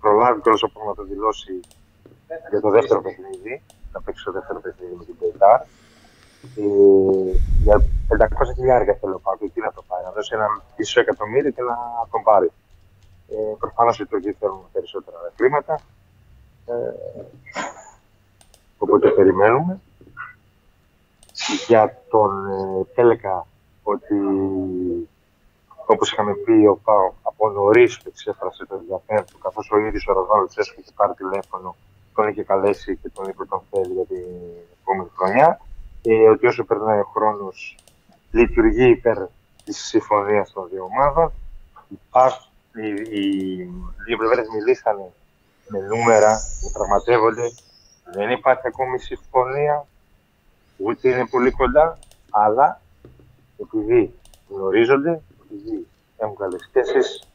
προλάβει κιόλα όπω να το δηλώσει για το δεύτερο παιχνίδι, να παίξει το δεύτερο παιχνίδι με την Πεϊτάρ. Ε, για 500 χιλιάρια θέλω πάω εκεί να το πάει, να δώσει ένα μισό εκατομμύριο και να τον πάρει. Ε, Προφανώς οι Τουρκοί θέλουν περισσότερα χρήματα. Ε, οπότε περιμένουμε. Για τον ε, Τέλεκα, ότι όπως είχαμε πει ο Πάο από νωρίς του εξέφρασε το ενδιαφέρον του, καθώς ο ίδιος ο Ρασβάλλο Τσέσκου είχε πάρει τηλέφωνο, τον είχε καλέσει και τον είπε ότι τον θέλει για την επόμενη χρονιά ε, ότι όσο περνάει ο χρόνος λειτουργεί υπέρ της συμφωνίας των δύο ομάδων. Υπάρχουν, οι, οι δύο πλευρές μιλήσανε με νούμερα, διαπραγματεύονται. Δεν υπάρχει ακόμη συμφωνία, ούτε είναι πολύ κοντά, αλλά επειδή γνωρίζονται, επειδή έχουν καλές σχέσεις,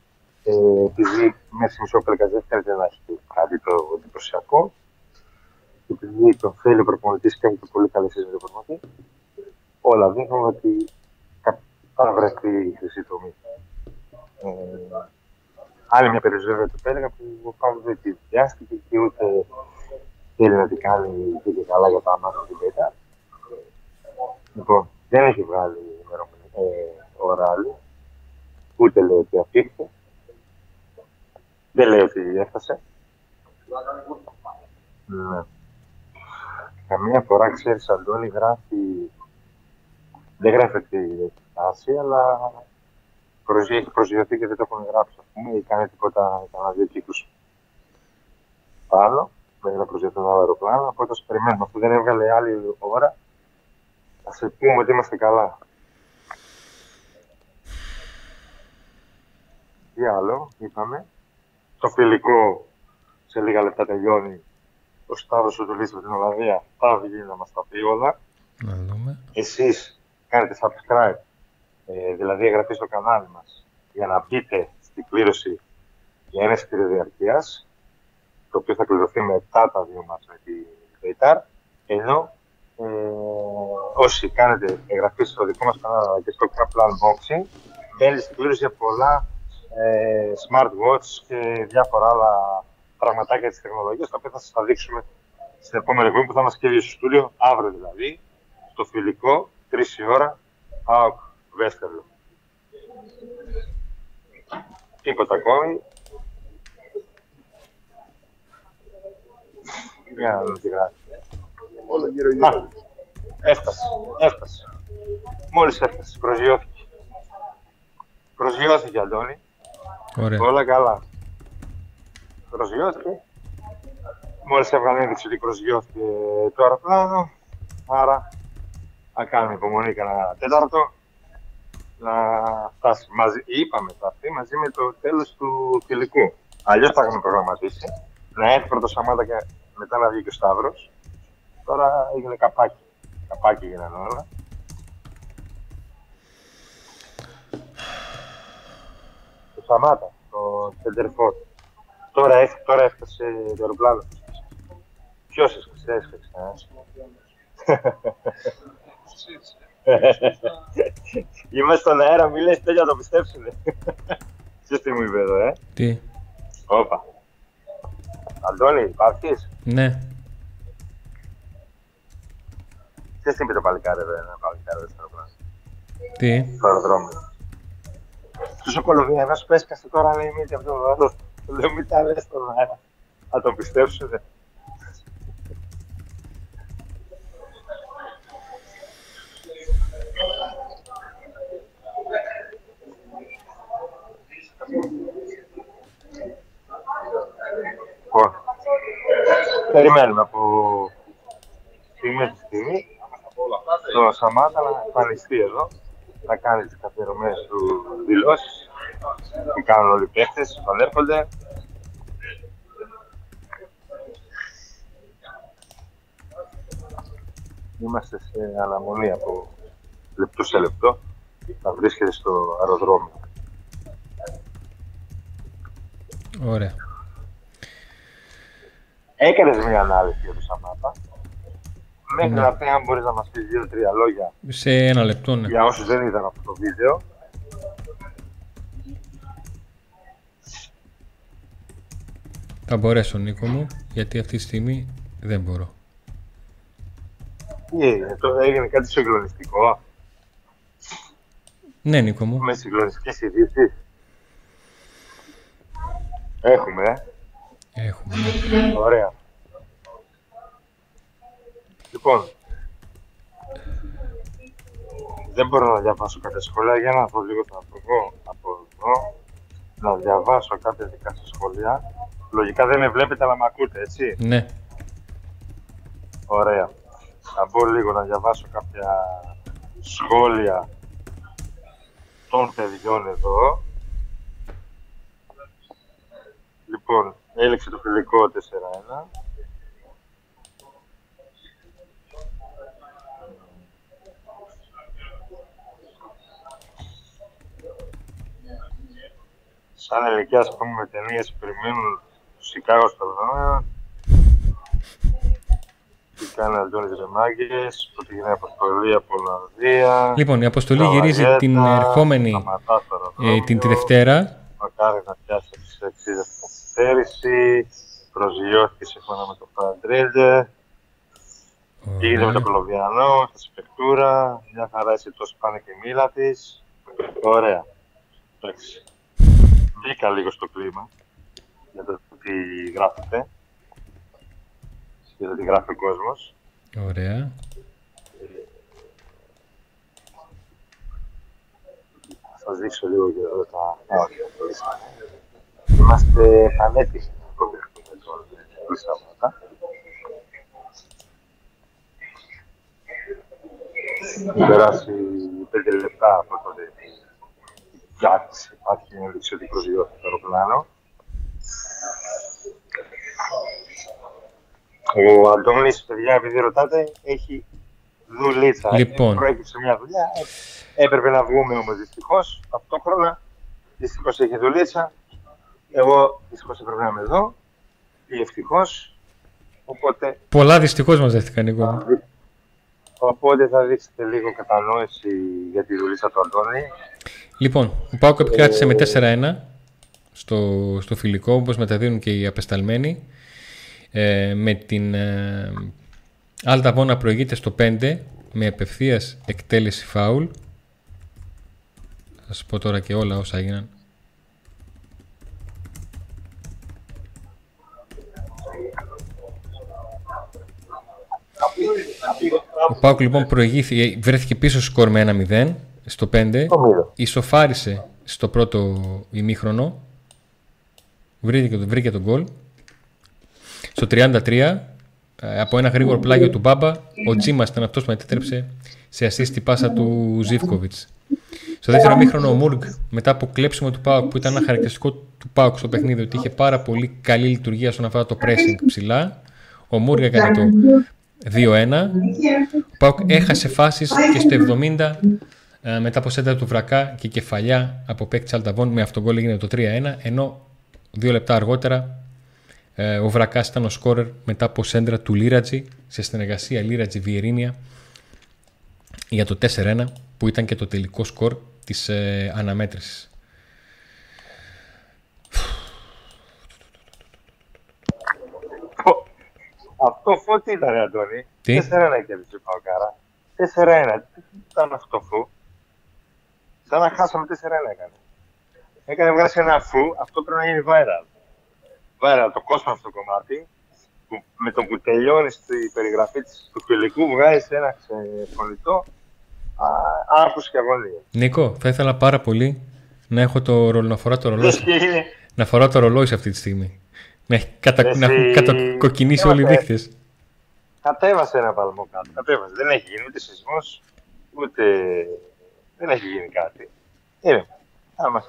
ε, επειδή μέσα στη μισόπλεκα δεν θέλετε να έχει κάτι το εντυπωσιακό, και επειδή τον θέλει ο προπονητής και έχουν και πολύ καλή σχέση με τον προπονητή, όλα δείχνουν ότι κα- θα βρεθεί η χρυσή τομή. Ε, άλλη μια περιοχή βέβαια του έλεγα που ο Παύλος δεν τη βιάστηκε και ούτε θέλει να την κάνει και, και καλά για τα μάτια την πέτα. Λοιπόν, δεν έχει βγάλει ημερομηνία, ε, ώρα άλλη, ούτε λέει ότι αφήχθηκε. Δεν λέει ότι έφτασε. Ναι. Καμία φορά, ξέρεις, Αντώνη, γράφει... Δεν γράφει ότι έχει φτάσει, αλλά προσγει- έχει προσγειωθεί και δεν το έχουν γράψει, ας πούμε, ή κάνει τίποτα, κανένα δύο κύκλους πάνω, μέχρι να προσγειωθεί ένα άλλο αεροπλάνο, οπότε ας περιμένουμε. Αφού δεν έβγαλε άλλη ώρα, ας σε πούμε ότι είμαστε καλά. Τι άλλο, είπαμε. Το φιλικό σε λίγα λεπτά τελειώνει. Ο Σταύρος ο Τουλής με την Ολλανδία θα βγει να μας τα πει όλα. Να δούμε. Εσείς κάνετε subscribe, ε, δηλαδή εγγραφή στο κανάλι μας, για να μπείτε στην κλήρωση για ένας εισιτήριο διαρκείας, το οποίο θα κληρωθεί μετά τα δύο μας με τη Βεϊτάρ, ενώ ε, όσοι κάνετε εγγραφή στο δικό μας κανάλι αλλά και στο Kaplan Unboxing, μπαίνετε στην κλήρωση για πολλά ε, smartwatch και διάφορα άλλα πραγματάκια της τεχνολογίας, τα οποία θα σας τα δείξουμε στην επόμενη εκπομπή που θα μας και στο στούντιο, αύριο δηλαδή, στο φιλικό, 3 η ώρα, ΑΟΚ Βέστερλο. Τίποτα ακόμη. Για να δούμε τι γράφει. Όλο γύρω Α, γύρω. έφτασε, έφτασε. Μόλις έφτασε, προσγειώθηκε. Προσγειώθηκε, Αντώνη. Ωραία. Όλα καλά. Προσγειώθηκε. Μόλις έβγαλε ένδειξη ότι προσγειώθηκε το αεροπλάνο. Άρα θα κάνουμε υπομονή κανένα τέταρτο να φτάσει μαζί. Είπαμε θα έρθει μαζί με το τέλος του φιλικού. Αλλιώς θα είχαμε προγραμματίσει. Να έρθει πρώτος Σαμάτα και μετά να βγει και ο Σταύρος. Τώρα έγινε καπάκι. Καπάκι έγιναν όλα. Το Σαμάτα, το Σεντερφόρ. Τώρα, έφ- τώρα έφτασε το αεροπλάνο. Ποιος έσκασε, έσκασε. ε; Είμαστε στον αέρα, μη λες τέτοια να το πιστέψουνε. Ξέρεις τι μου είπε εδώ, ε; Τι; Όπα. Αντώνη, υπάρχεις; Ναι. Ποιος είναι το παλικάρι, δεν είναι παλικάρι, δεν Τι; Στο αεροδρόμιο. Τους σοκολοβιανού που έσκασε τώρα λέει μύτη από το βάρο. Λέω μην τα λες τον αέρα. Θα τον. Λοιπόν, περιμένουμε από στιγμή στη στιγμή το Σαμάτα να εμφανιστεί εδώ, να κάνει τις καθιερωμένες του δηλώσεις που κάνουν όλοι οι παίχτες, πανέρχονται. Είμαστε σε αναμονή από λεπτό σε λεπτό να βρίσκεται στο αεροδρόμιο. Ωραία. Έκανες μια ανάλυση για το Σαμάτα. Μέχρι Ναι. να πει αν μπορείς να μας πεις δύο-τρία λόγια Σε ένα λεπτό, ναι. για όσους δεν είδαν αυτό το βίντεο. Θα μπορέσω, Νίκο μου, γιατί αυτή τη στιγμή δεν μπορώ. Τι έγινε, τώρα έγινε κάτι συγκλονιστικό. Ναι, Νίκο μου. Με συγκλονιστικές ειδήσεις. Έχουμε, ε. Έχουμε. Ωραία. Λοιπόν, δεν μπορώ να διαβάσω κάποια σχόλια για να δω λίγο θα βγω από εδώ, να διαβάσω κάποια δικά σας σχόλια. Λογικά δεν με βλέπετε αλλά με ακούτε, έτσι; Ναι. Ωραία. Θα μπω λίγο να διαβάσω κάποια σχόλια των παιδιών εδώ. Λοιπόν, έλεξε το φιλικό 4-1. Σαν ηλικία, ας πούμε, με ταινίες που περιμένουν το Σικάγος στο δρόμο, τι κάνει ο Αντώνης Ρεμάγκες, ότι γίνεται αποστολή από Ολλανδία. Λοιπόν, η αποστολή Καβαλιέτα, γυρίζει την ερχόμενη σταματά στο ε, αεροδρόμιο, την τη Δευτέρα. Μακάρι να πιάσει τις 60 καθυστέρηση. Προσγειώθηκε σύμφωνα με το Φαντρέλτε. Πήγε με το Κολομβιανό, στη Σπεκτούρα. Μια χαρά εσύ τόσο πάνε και η μήλα της. Ωραία. Εντάξει. Μπήκα λίγο στο κλίμα για το τι γράφετε. Για το τι γράφει ο κόσμος. Ωραία. Θα σας δείξω λίγο και εδώ τα... Α, όχι, το λύσαμε. Είμαστε πανέτοιμοι να το δεχτούμε τώρα. Λύσαμε Έχει περάσει πέντε λεπτά από τότε Εντάξει, υπάρχει ένδειξη ότι προσγειώθηκε το αεροπλάνο. Ο Αντώνης, παιδιά, επειδή ρωτάτε, έχει δουλίτσα. Λοιπόν. Προέκυψε μια δουλειά. Ε, Έπρεπε να βγούμε όμως δυστυχώς. Ταυτόχρονα, δυστυχώς έχει δουλίτσα. Εγώ δυστυχώς έπρεπε να είμαι εδώ. Ή ευτυχώς. Οπότε, Πολλά δυστυχώς μαζεύτηκαν, Νίκο μου. Οπότε θα δείξετε λίγο κατανόηση για τη δουλίτσα του Αντώνη. Λοιπόν, ο Πάουκ επικράτησε με 4-1 στο, στο φιλικό, όπως μεταδίδουν και οι απεσταλμένοι. Ε, με την ε, Άλτα Βόνα προηγείται στο 5 με απευθείας εκτέλεση φάουλ. Θα σας πω τώρα και όλα όσα έγιναν. Ο Πάουκ λοιπόν προηγήθηκε, βρέθηκε πίσω σκορ με 1-0 στο 5. Το μοίρα. Ισοφάρισε στο πρώτο ημίχρονο. Βρήκε, βρήκε τον γκολ. Στο 33, ε, από ένα γρήγορο πλάγιο του Μπάμπα, ο Τσίμα ήταν αυτός που μετέτρεψε σε ασίστη πάσα του Ζήφκοβιτς. Στο δεύτερο ημίχρονο, ο Μούργκ, μετά από κλέψιμο του Πάουκ, που ήταν ένα χαρακτηριστικό του Πάουκ στο παιχνίδι, ότι είχε πάρα πολύ καλή λειτουργία στον αφορά το pressing ψηλά. Ο Μούργκ έκανε το 2-1. Ο Πάουκ έχασε φάσεις και στο 70 ε, μετά από σέντρα του Βρακά και κεφαλιά από παίκτη Αλταβών με αυτόν γκολ έγινε το 3-1 ενώ δύο λεπτά αργότερα ε, ο Βρακάς ήταν ο σκόρερ μετά από σέντρα του Λίρατζη σε συνεργασία Λίρατζη Βιερίνια για το 4-1 που ήταν και το τελικό σκορ της ε, αναμέτρησης. Αυτό φω τι ήταν, Αντώνη. Τι; 4-1 κέρδισε ο Παοκάρα. 4-1. Τι ήταν αυτό φου. Σαν να χάσαμε 4-1 έκανε. Έκανε βγάσει ένα φου, αυτό πρέπει να γίνει viral. Viral, το κόσμο αυτό το κομμάτι. Που, με το που τελειώνει στη περιγραφή της, του φιλικού, βγάζει ένα ξεφωνητό άρθρος και αγωνία. Νίκο, θα ήθελα πάρα πολύ να έχω το ρολο, να φοράω το ρολόι, Λες και είναι, να φοράω το ρολόι σε αυτή τη στιγμή. Να, έχει κατα... Εσύ- να έχουν κατακοκκινήσει όλοι οι Είμαστε- δείχτες. Κατέβασε ένα παλμό κάτω. Κατέβασε. Δεν έχει γίνει ούτε σεισμός, ούτε... Δεν έχει γίνει κάτι. Είναι. Άμα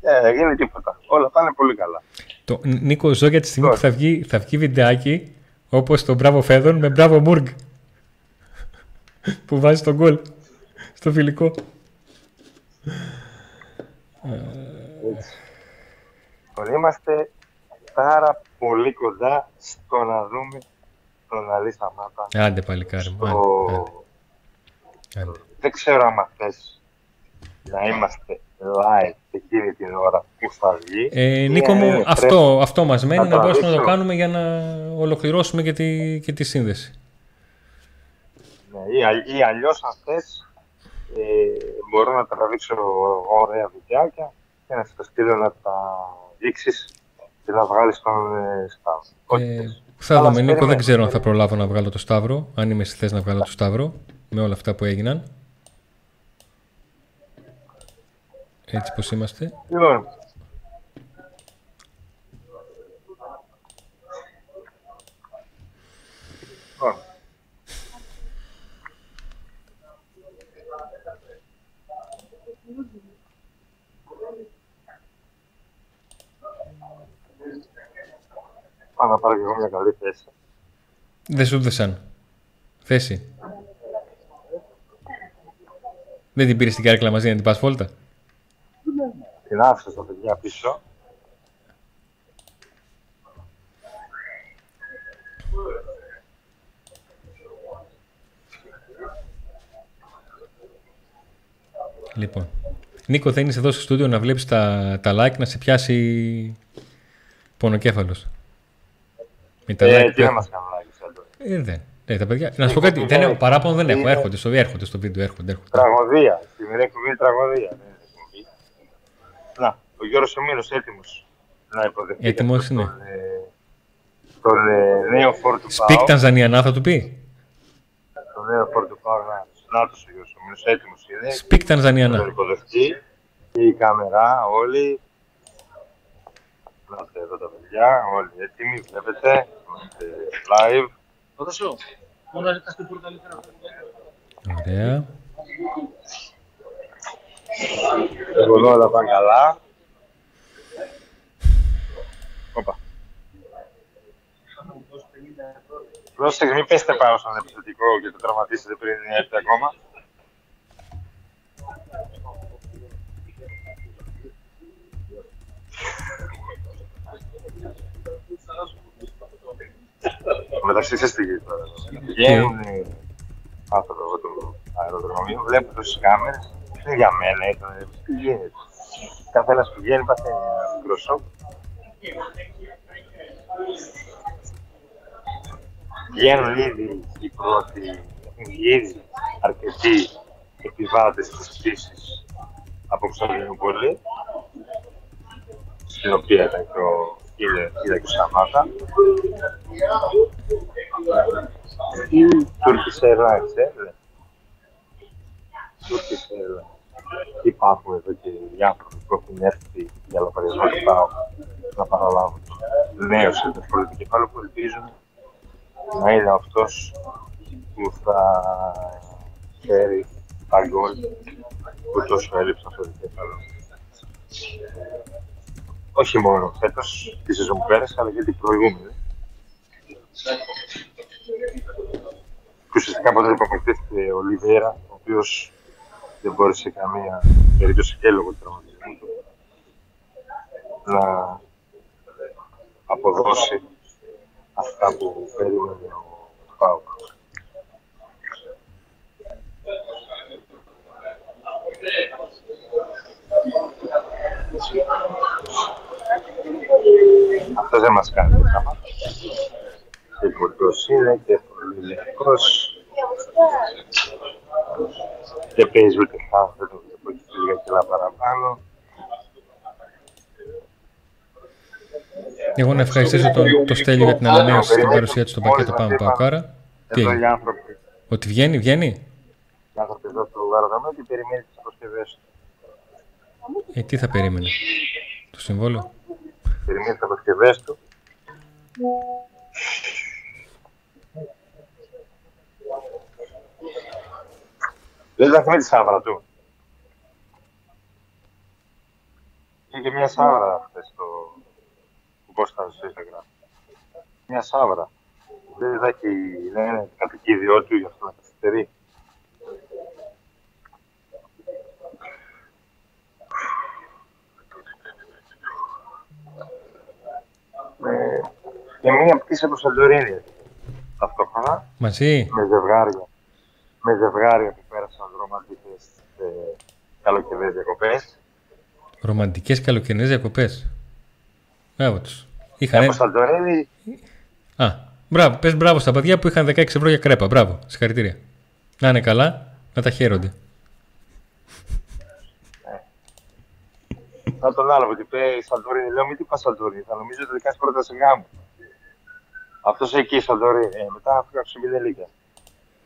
ε, δεν γίνει τίποτα. Όλα πάνε πολύ καλά. Το, Νίκο, ζω για τη στιγμή που Τώρα. θα βγει, θα βγει βιντεάκι όπως το Μπράβο Φέδων με Μπράβο Μουργκ που βάζει τον γκολ στο φιλικό. Λοιπόν, είμαστε πάρα πολύ κοντά στο να δούμε τον Αλή Σαμάτα. Άντε παλικάρι μου. στο... Άντε, άντε, άντε. Δεν ξέρω αν θες να είμαστε live εκείνη την ώρα που θα βγει. Ε, Ή Νίκο αν μου, είναι αυτό, αυτό μας μένει να να το μπορέσουμε να το αφήσω. κάνουμε για να ολοκληρώσουμε και τη, και τη σύνδεση. Ναι, ή, αλλ- ή αλλιώς αν θες, ε, μπορώ να τραβήξω ωραία βιντεάκια και να σου τα στείλω να τα δείξεις και να βγάλεις τον ε, Σταύρο. Ό,τι Ε, θες. θα Αλλά δούμε, Νίκο, δεν περιμένουμε, ξέρω αν θα περιμένουμε. προλάβω να βγάλω το Σταύρο, αν είμαι στη θέση να βγάλω το Σταύρο, με όλα αυτά που έγιναν. Έτσι πως είμαστε. Λοιπόν, Λοιπόν. Πάω να πάρω και εγώ μια καλή θέση. Δεν σου έδωσαν. Θέση. Δεν την πήρες στην κάρκλα μαζί να την πας βόλτα. Την άφησα στα παιδιά πίσω. Λοιπόν. Νίκο, δεν είσαι εδώ στο στούντιο να βλέπεις τα, τα like να σε πιάσει πονοκέφαλος. Με τα like Ε, που τι να έχω. μας κάνουν like σαν τώρα. Ε, δεν. Ε, τα παιδιά, να σου πω κάτι, δεν έχω, παράπονο δεν έχω. Είναι- Έρχονται στο, έρχονται στο βίντεο, έρχονται. έρχονται. Τραγωδία. Σήμερα εκπομπή είναι τραγωδία. δεν είναι εκπομπή. Να, ο Γιώργος Ομήρος έτοιμος να υποδεχτεί Έτοιμος τον, είναι. ε, τον ε, νέο φόρ του Speak ΠΑΟ. Τανζανιανά θα του πει; Τον νέο φόρ του ΠΑΟ. Να, Νάτος ο Γιώργος Ομήρος έτοιμος είναι. Speak Να τον Τανζανιανά. υποδεχτεί. Και η κάμερα όλοι. Να είστε εδώ τα παιδιά, όλοι έτοιμοι, βλέπετε. Είμαστε live. Ποδοσό. Μόνο να ζητάς την πόρτα καλύτερα. Ωραία. Εγώ όλα πάνε καλά. Όπα. Πρόσεχε, μην πέστε πάνω στον επιθετικό και το τραυματίσετε πριν έρθει ακόμα. Μεταξύ σας τι γίνεται τώρα. Βγαίνουν οι άνθρωποι από το αεροδρομίο, βλέπουν τόσες κάμερες. Είναι για μένα, ήταν, τι γίνεται. Κάθε ένας που βγαίνει παθαίνει ένα μικρό σοκ. Βγαίνουν ήδη οι πρώτοι, έχουν ήδη αρκετοί επιβάτες της πτήσης από Κωνσταντινούπολη, στην οποία ήταν και ο είδε, είδα και ο Σαμάτα. Turkish Airlines, ε, ναι. Turkish Airlines. Υπάρχουν εδώ και οι άνθρωποι που έχουν έρθει για λογαριασμό του ΠΑΟ να παραλάβουν τον νέο σεντερφόρ του κεφάλου που ελπίζουν να είναι αυτός που θα φέρει τα γκολ που τόσο έλειψαν στο κεφάλαιο. Όχι μόνο φέτος, τη σεζόν που πέρασε, αλλά και την προηγούμενη. Και ουσιαστικά ποτέ δεν αποκριθήκε ο Λιβέρα, ο οποίος δεν μπόρεσε καμία περίπτωση και λόγω του τραυματισμού του να αποδώσει αυτά που περίμενε ο Πάουκ. Αυτό δεν μας κάνει το θέμα. Και φορτός είναι και πολύ λευκός. Και παίζει ούτε χάφ, δεν το βλέπω έχει λίγα κιλά παραπάνω. Εγώ να ευχαριστήσω τον, το Στέλιο για την ανανέωση στην παρουσία του στο πακέτο Πάμε Παοκάρα. Τι Εδώ οι έγινε, άνθρωποι, ότι βγαίνει, βγαίνει; οι άνθρωποι εδώ στο αεροδρόμιο και περιμένει τις αποσκευές του. Ε, τι θα περίμενε; Το συμβόλαιο; Περιμένει τις αποσκευές του Δεν θα θυμεί τη σάβρα του. Είχε μια σάβρα χθες στο... Πώς ήταν στο Instagram. Μια σάβρα. Δεν θα έχει, δεν είναι κατοικίδιό του, γι' αυτό να καθυστερεί. Ε, και μία πτήση από Σαντορίνη ταυτόχρονα Μαζί. με ζευγάρια. Με ζευγάρια που πέρασαν ρομαντικές ε, καλοκαιρινές διακοπές. Ρομαντικές καλοκαιρινές διακοπές. Μπράβο τους. Είχαν... Από Σαντορίνη Α, μπράβο. Πες μπράβο στα παιδιά που είχαν 16 ευρώ για κρέπα. Μπράβο. Συγχαρητήρια. Να είναι καλά, να τα χαίρονται. Θα τον άλλο που είπε Σαντορίνη. Λέω μην τι πας Σαντορίνη, θα νομίζω ότι κάνεις πρόταση γάμου. Αυτός εκεί Σαντορίνη. Ε, μετά αφήγα σε μηδέν λίγα.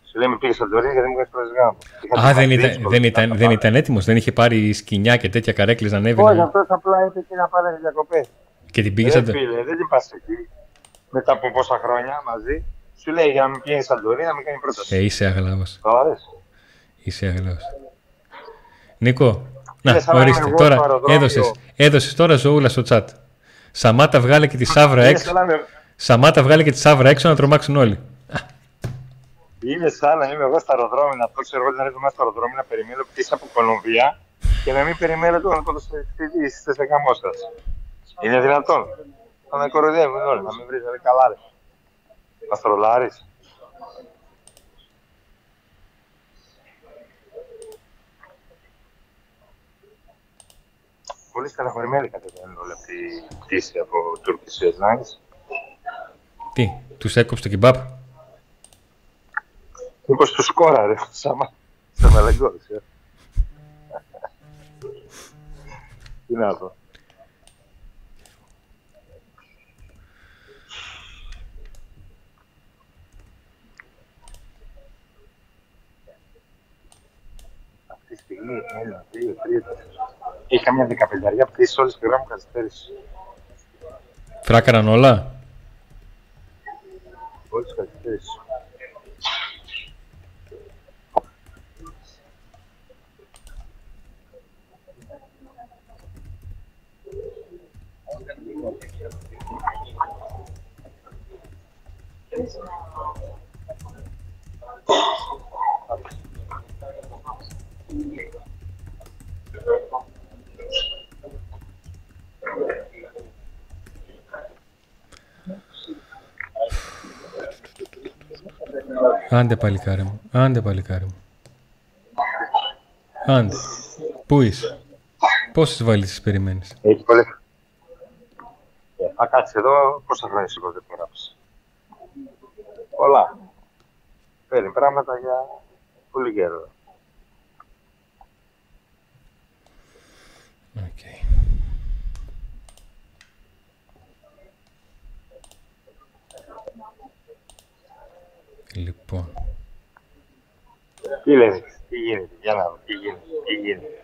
Σου λέει με πήγες Σαντορίνη γιατί μου κάνεις πρόταση γάμου. Είχα Α, δεν την ήταν, δύσκολη, δεν, είχα ήταν, τα δεν πάρει. ήταν έτοιμος, δεν είχε πάρει σκηνιά και τέτοια καρέκλες να ανέβει. Όχι, να- αυτός απλά είπε και να πάνε διακοπές. Και την πήγες Ε, σαν το... φίλε, δεν την πας εκεί. Μετά από πόσα χρόνια μαζί. Σου λέει για να μην πηγαίνει Σαντορίνη να μην κάνει πρόταση. Ε, είσαι αγλάβος. Κατάλαβες. Είσαι αγλάβος. Νίκο, να, Είναι σαν να ορίστε, είμαι εγώ τώρα στο αεροδρόμιο. έδωσες, έδωσες τώρα ζωούλα στο chat. Σαμάτα βγάλε και τη Σάβρα Είναι έξω. σαν να είμαι- Σαμάτα βγάλε και τη Σάβρα έξω να τρομάξουν όλοι. Είναι σαν να είμαι εγώ στο αεροδρόμιο, να πω ξέρω εγώ να έρθω μέσα στο αεροδρόμιο να περιμένω πτήση από Κολομβία και να μην περιμένω τον ποδοσφαιριστή στη γαμό σας. Είναι δυνατόν. Θα με κοροϊδεύουν όλοι, να με βρεις, δηλαδή καλά ρε. Μα τρολάρει. Πολύ στεναχωρημένοι κατεβαίνουν όλη αυτή η πτήση από Turkish Airlines. Τι, τους έκοψε το κιμπάπ; Μήπως τους σκόρα, ρε, σάμα. Σε μελεγκώδησε. Τι να πω. Αυτή τη στιγμή, ένα, δύο, τρία, τέσσερα. Είχα μια δεκαπενταριά πτήση όλες τη γράμμα καθυστέρησης. Φράκαραν όλα; Όλες τις καθυστέρησης. Άντε παλικάρι μου, άντε παλικάρι μου. Άντε. Πού είσαι; Πόσες βαλίτσες περιμένεις; Έχει πολύ. Ε, θα κάτσεις εδώ, πόσα χρόνια σηκώ δεν γράψει. Πολλά. Παίρνει πράγματα για πολύ καιρό. Οκ. Λοιπόν, Τι λες, τι γίνεται, για να δω, τι γίνεται, τι γίνεται.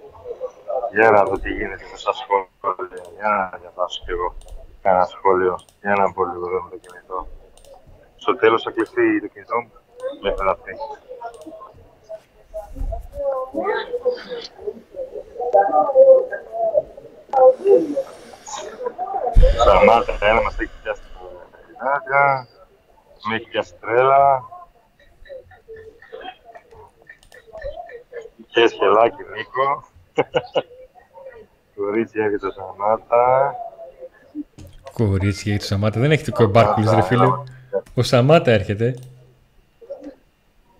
Για να δω τι γίνεται με στα σχόλια, για να διαβάσω κι εγώ κανένα σχόλιο, για να πω λίγο εδώ με το κινητό. Στο τέλος θα κλειστεί το κινητό μου, μέχρι να πει. Σταμάτα, ένα μας έχει πιάσει τα Νάντια, με έχει πιάσει τρέλα. Και σχελάκι Νίκο. Κορίτσια για το Σαμάτα. κορίτσι για το Σαμάτα. Δεν έχει το κομπάρκουλης ρε φίλε. Ο Σαμάτα έρχεται.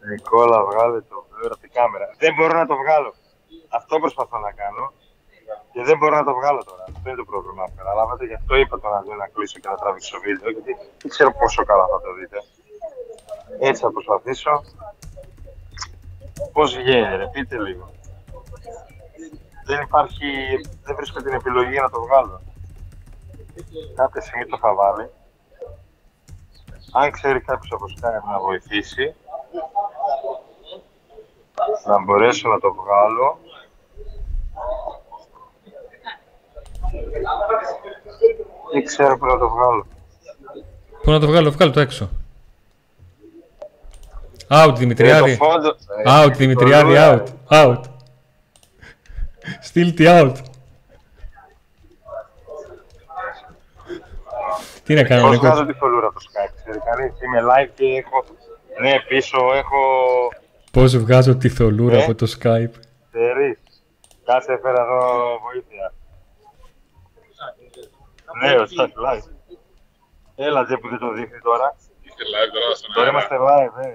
Νικόλα, βγάλε το βλέμμα από την κάμερα. Δεν μπορώ να το βγάλω. Αυτό προσπαθώ να κάνω. Και δεν μπορώ να το βγάλω τώρα. Αυτό είναι το πρόβλημα. Καταλάβατε, γι' αυτό είπα τον Αντώνη να κλείσω και να τραβήξω βίντεο. Γιατί δεν ξέρω πόσο καλά θα το δείτε. Έτσι θα προσπαθήσω. Πώς βγαίνει, ρε, πείτε λίγο. Δεν υπάρχει, δεν βρίσκω την επιλογή να το βγάλω. Κάποια στιγμή το θα βάλει. Αν ξέρει κάποιος από Skype να βοηθήσει, να μπορέσω να το βγάλω. Δεν ξέρω πού να το βγάλω. Πού να το βγάλω, βγάλω το έξω. Out, Δημητριάδη. Ε, το φόντο- ε, Out, Δημητριάδη, out. Out. Still the out. Τι να κάνω, Πώς Νίκο; βγάζω τη θολούρα από το Skype, ξέρει κανείς. Είμαι live και έχω... Ναι, πίσω έχω... Πώς βγάζω τη θολούρα Ε; από το Skype; Τερί. Κάτσε έφερα εδώ βοήθεια. Ναι, ο Στακ live. Έλα, τζε που δεν το δείχνει τώρα. Είστε live τώρα στον Τώρα αέρα. είμαστε live, ε.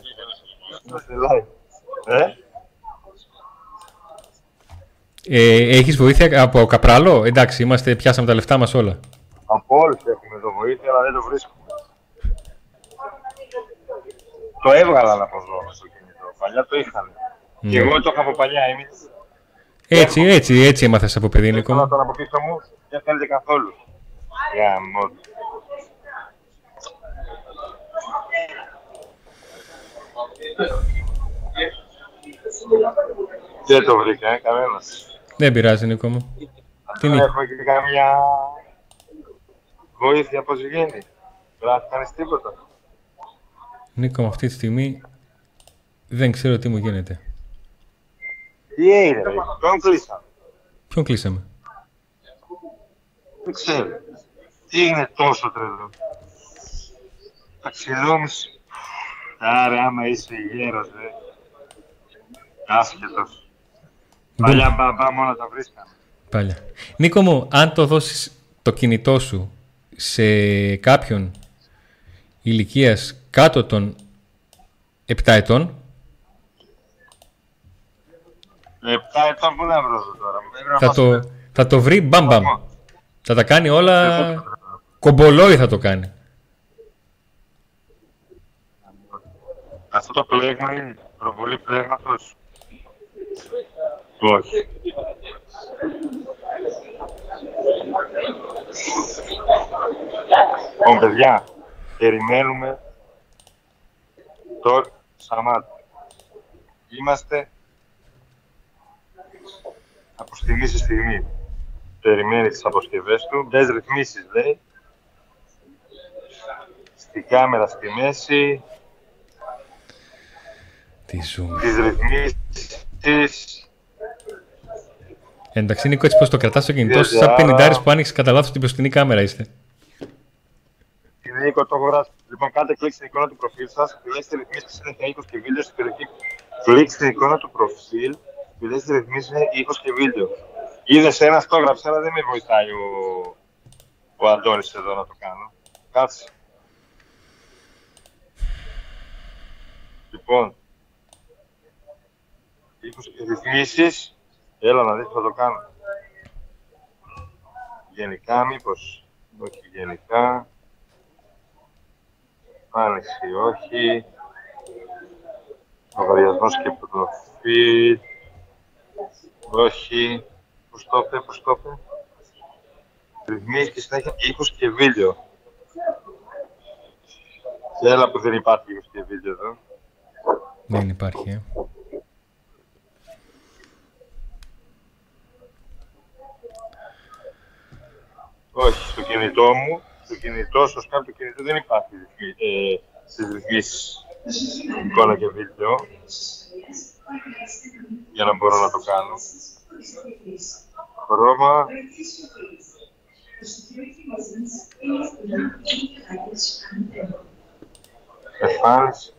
Είμαστε live. Ε, Ε, έχεις βοήθεια από Καπράλο; Εντάξει, είμαστε, πιάσαμε τα λεφτά μας όλα. από όλους έχουμε εδώ βοήθεια, αλλά δεν το βρίσκουμε. Το έβγαλαν από εδώ στο κινητό. Παλιά το είχαν. Ναι. Και εγώ το είχα από παλιά. Είμαι Έτσι, έτσι, έτσι έμαθες από παιδί, Νίκο. Τώρα μου. τον από πίσω μου δεν φαίνεται καθόλου. Για μόνο. Δεν το βρήκα, ε, κανένας. Δεν πειράζει, Νίκο μου. Τι Δεν είναι. έχουμε και καμιά βοήθεια πώς γίνει. Γράφει κανείς τίποτα. Νίκο μου, αυτή τη στιγμή δεν ξέρω τι μου γίνεται. Τι έγινε, ρε. Τον κλείσαμε; Ποιον κλείσαμε; Δεν ξέρω. Τι έγινε τόσο τρελό. Ταξιδόμηση. Άρα, άμα είσαι γέρος, ρε. Άσχετος. Παλιά μπαμπά μόνο τα βρίσκαμε. Πάλια. Νίκο μου, αν το δώσεις το κινητό σου σε κάποιον ηλικίας κάτω των 7 ετών, Επτά ετών που να βρω τώρα. μου πρέπει να θα πάω το, στο- θα το βρει μπαμ μπαμ. Ακόμα. Θα τα κάνει όλα Δεν το ξέρω. κομπολόι θα το κάνει. Αυτό το πλέγμα είναι προβολή πλέγματος. Όχι. Λοιπόν, παιδιά, περιμένουμε το Σαμάτα. Είμαστε από στιγμή σε στιγμή. Περιμένει τις αποσκευές του, μπες ρυθμίσεις λέει. Στη κάμερα στη μέση, Τι ζούμε. τις ρυθμίσεις, Εντάξει, Νίκο, έτσι πως το κρατάς στο κινητό σου, Άρα- σαν πενιντάρης που άνοιξες κατά λάθος την μπροστινή κάμερα είστε. Την Νίκο το έχω γράψει. Λοιπόν, κάντε κλικ στην εικόνα του προφίλ σας, επιλέξτε ρυθμίσει συνέχεια ήχο και βίντεο. Στην περιοχή κλικ στην εικόνα του προφίλ, επιλέξτε ρυθμίσει ήχο και βίντεο. Είδες ένα το έγραψε, αλλά δεν με βοηθάει ο, ο Αντώνης εδώ να το κάνω. Κάτσε. Λοιπόν, ήχος και ρυθμίσεις, έλα να δεις θα το κάνω. Γενικά μήπως, όχι γενικά. Άνοιξη, όχι. Λογαριασμός και προφίλ. Όχι. Πώς το είπε, πώς το είπε. Ρυθμίσεις και συνέχεια ήχος και βίντεο. Έλα που δεν υπάρχει ήχος και βίντεο εδώ. Δεν υπάρχει, ε. Όχι, στο κινητό μου, στο κινητό, στο σκάπ του κινητού δεν υπάρχει ρυθμί, ε, στις ρυθμίσεις εικόνα και βίντεο για να μπορώ να το κάνω. Χρώμα, εμφάνιση.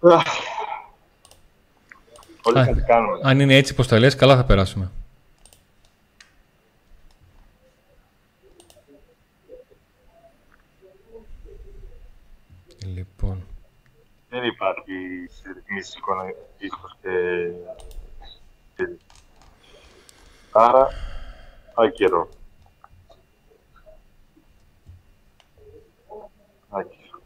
Αχ. Όλοι Α, κάτι κάνουμε. Αν είναι έτσι πως τα λες, καλά θα περάσουμε. Λοιπόν, Δεν υπάρχει σε ρυθμίσεις εικόνα, ήχος και... και- Άρα, πάει καιρό. Πάει καιρό.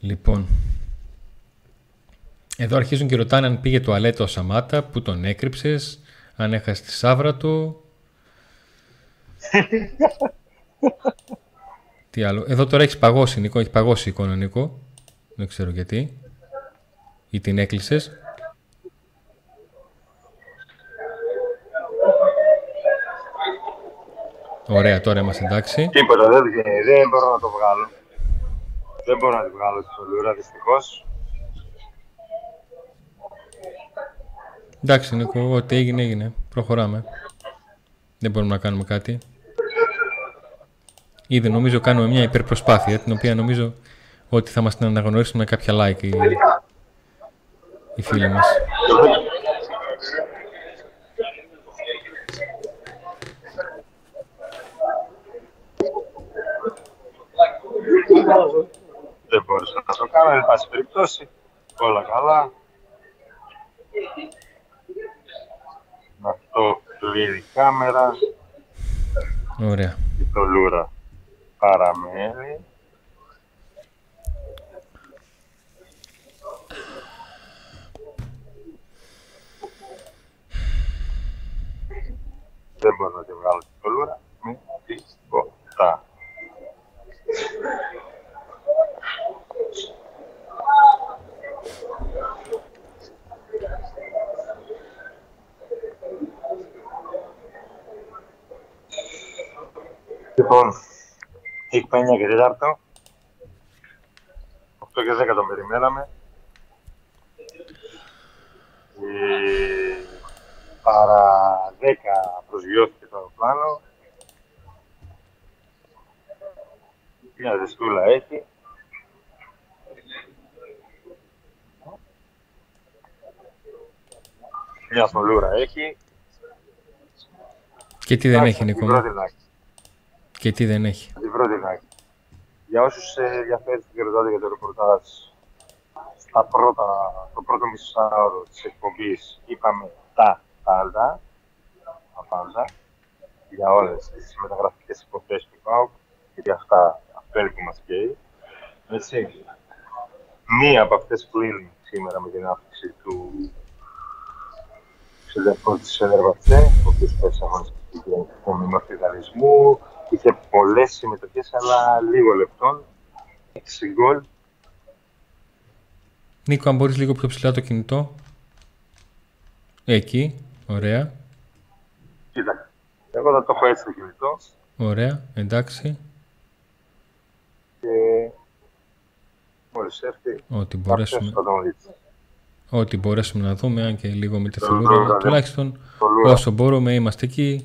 λοιπόν. Εδώ αρχίζουν και ρωτάνε αν πήγε τουαλέτα ο Σαμάτα, που τον έκρυψες, αν έχασες τη σάβρα του. Τι άλλο. Εδώ τώρα έχεις παγώσει, Νίκο. Έχεις παγώσει η εικόνα, Νίκο. Δεν ξέρω γιατί. Ή την έκλεισες. Ωραία, τώρα είμαστε εντάξει. Τίποτα, δεν, δεν μπορώ να το βγάλω. Δεν μπορώ να τη βγάλω τη φωλούρα, δυστυχώς. Εντάξει, Νίκο, ό,τι έγινε, έγινε. Προχωράμε. Δεν μπορούμε να κάνουμε κάτι. Ήδη νομίζω κάνουμε μια υπερπροσπάθεια, την οποία νομίζω ότι θα μας την αναγνωρίσουν με κάποια like οι, οι φίλοι μας. Δεν μπορούσα να το κάνω, εν πάση περιπτώσει. Όλα καλά. Αυτό κλείνει η κάμερα. Ωραία. Η τολούρα παραμένει. Δεν μπορώ να τη βγάλω την τολούρα με τίποτα. Λοιπόν, έχει πάει 9 και 4. 8 και 10 τον περιμέναμε. Ε, παρά 10 προσγειώθηκε το αεροπλάνο. Μια ζεστούλα έχει. Μια θολούρα έχει. Και τι δεν Εντάξει, έχει, Νίκο την μου. πρότεινα. Και τι δεν έχει; Την πρώτη νάκη. Για όσους ε, ενδιαφέρει και ρωτάτε για το ρεπορτάζ, στα πρώτα, το πρώτο μισάωρο της εκπομπής είπαμε τα πάντα, τα πάντα, για όλες τις μεταγραφικές υποθέσεις του ΠΑΟΚ, γιατί αυτά, αυτό είναι που μας καίει. Έτσι. Μία από αυτές κλείνει σήμερα με την άφηξη του ξεδερφού της Ενερβατσέ, ο οποίος πέσει αγωνιστική μήμα φιδαλισμού, είχε πολλές συμμετοχές, αλλά λίγο λεπτών. 6 γκολ. Νίκο, αν μπορείς λίγο πιο ψηλά το κινητό. Εκεί. Ωραία. Κοίτα, εγώ θα το έχω έτσι το κινητό Ωραία. Εντάξει. και μόλις έρθει, Ό,τι θα μπορέσουμε, πιάσω θα τον δείτε. ό,τι μπορέσουμε να δούμε, αν και λίγο με τη Το θολούρα. Λούρα, ναι. Τουλάχιστον Το Λούρα. όσο μπορούμε είμαστε εκεί.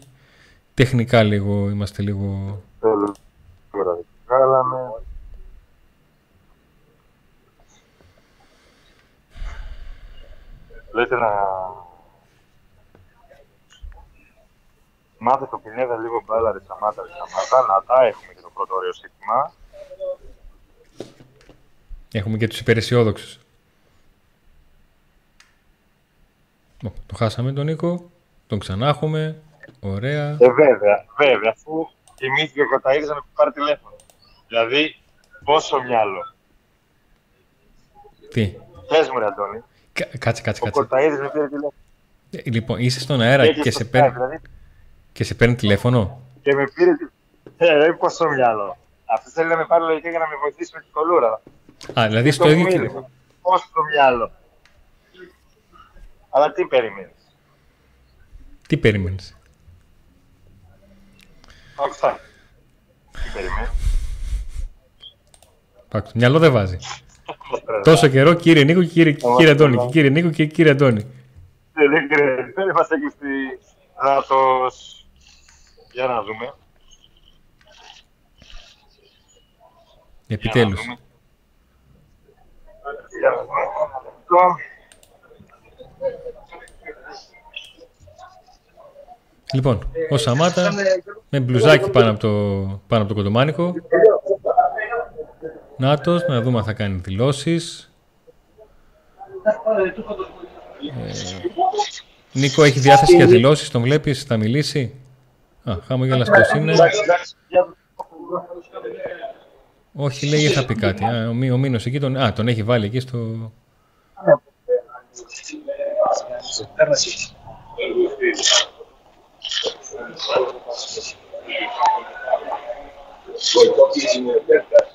Τεχνικά λίγο είμαστε λίγο... Θέλω τώρα δεν το βγάλαμε. Λέτε να... Μάθε το Πινέδα λίγο μπάλα ρε Σαμάτα ρε Σαμάτα, να τα έχουμε και το πρώτο ωραίο σύστημα. Έχουμε και τους υπεραισιόδοξους. Ω, Το χάσαμε τον Νίκο. Τον ξανά έχουμε. Ωραία. Ε, βέβαια, βέβαια, αφού κοιμήθηκε ο Κοταίδης να με πάρει τηλέφωνο. Δηλαδή, πόσο μυαλό. Τι; Πες μου ρε Αντώνη, Κα- Κάτσε, κάτσε, ο κάτσε. Κοταίδης με πήρε τηλέφωνο. Ε, Λοιπόν, είσαι στον αέρα Έχεις και στο σε, Skype, παίρνει, δηλαδή, και σε παίρνει τηλέφωνο; και με πήρε τηλέφωνο. Ε, ρε, πόσο μυαλό. Αυτό θέλει να με πάρει λογικά για να με βοηθήσει με την κολούρα. Α, δηλαδή Το στο ίδιο... μήνυμα. Πόσο μυαλό. Αλλά τι περιμένεις; Τι περίμενες. Αυτά. Τι περιμένεις; Πάκ, το μυαλό δεν βάζει. Τόσο καιρό κύριε Νίκο και κύριε, Ωραία, κύριε Αντώνη. Και καλά. κύριε Νίκο και κύριε Αντώνη. Δεν δεν κρίνει. Δεν είμαστε κλειστοί. Ράτος. Για να δούμε. Για να Επιτέλους. δούμε. Για να δούμε. Λοιπόν, ο Σαμάτα με μπλουζάκι πάνω από το, πάνω από το κοντομάνικο. Νάτος, να δούμε αν θα κάνει δηλώσεις. Ε, Νίκο, έχει διάθεση για δηλώσεις, τον βλέπεις, θα μιλήσει. Α, χαμογελαστός είναι. Όχι, λέει, θα πει κάτι. Α, ο, ο εκεί τον... Α, τον έχει βάλει εκεί στο... Foi, então 15 mil, verdade.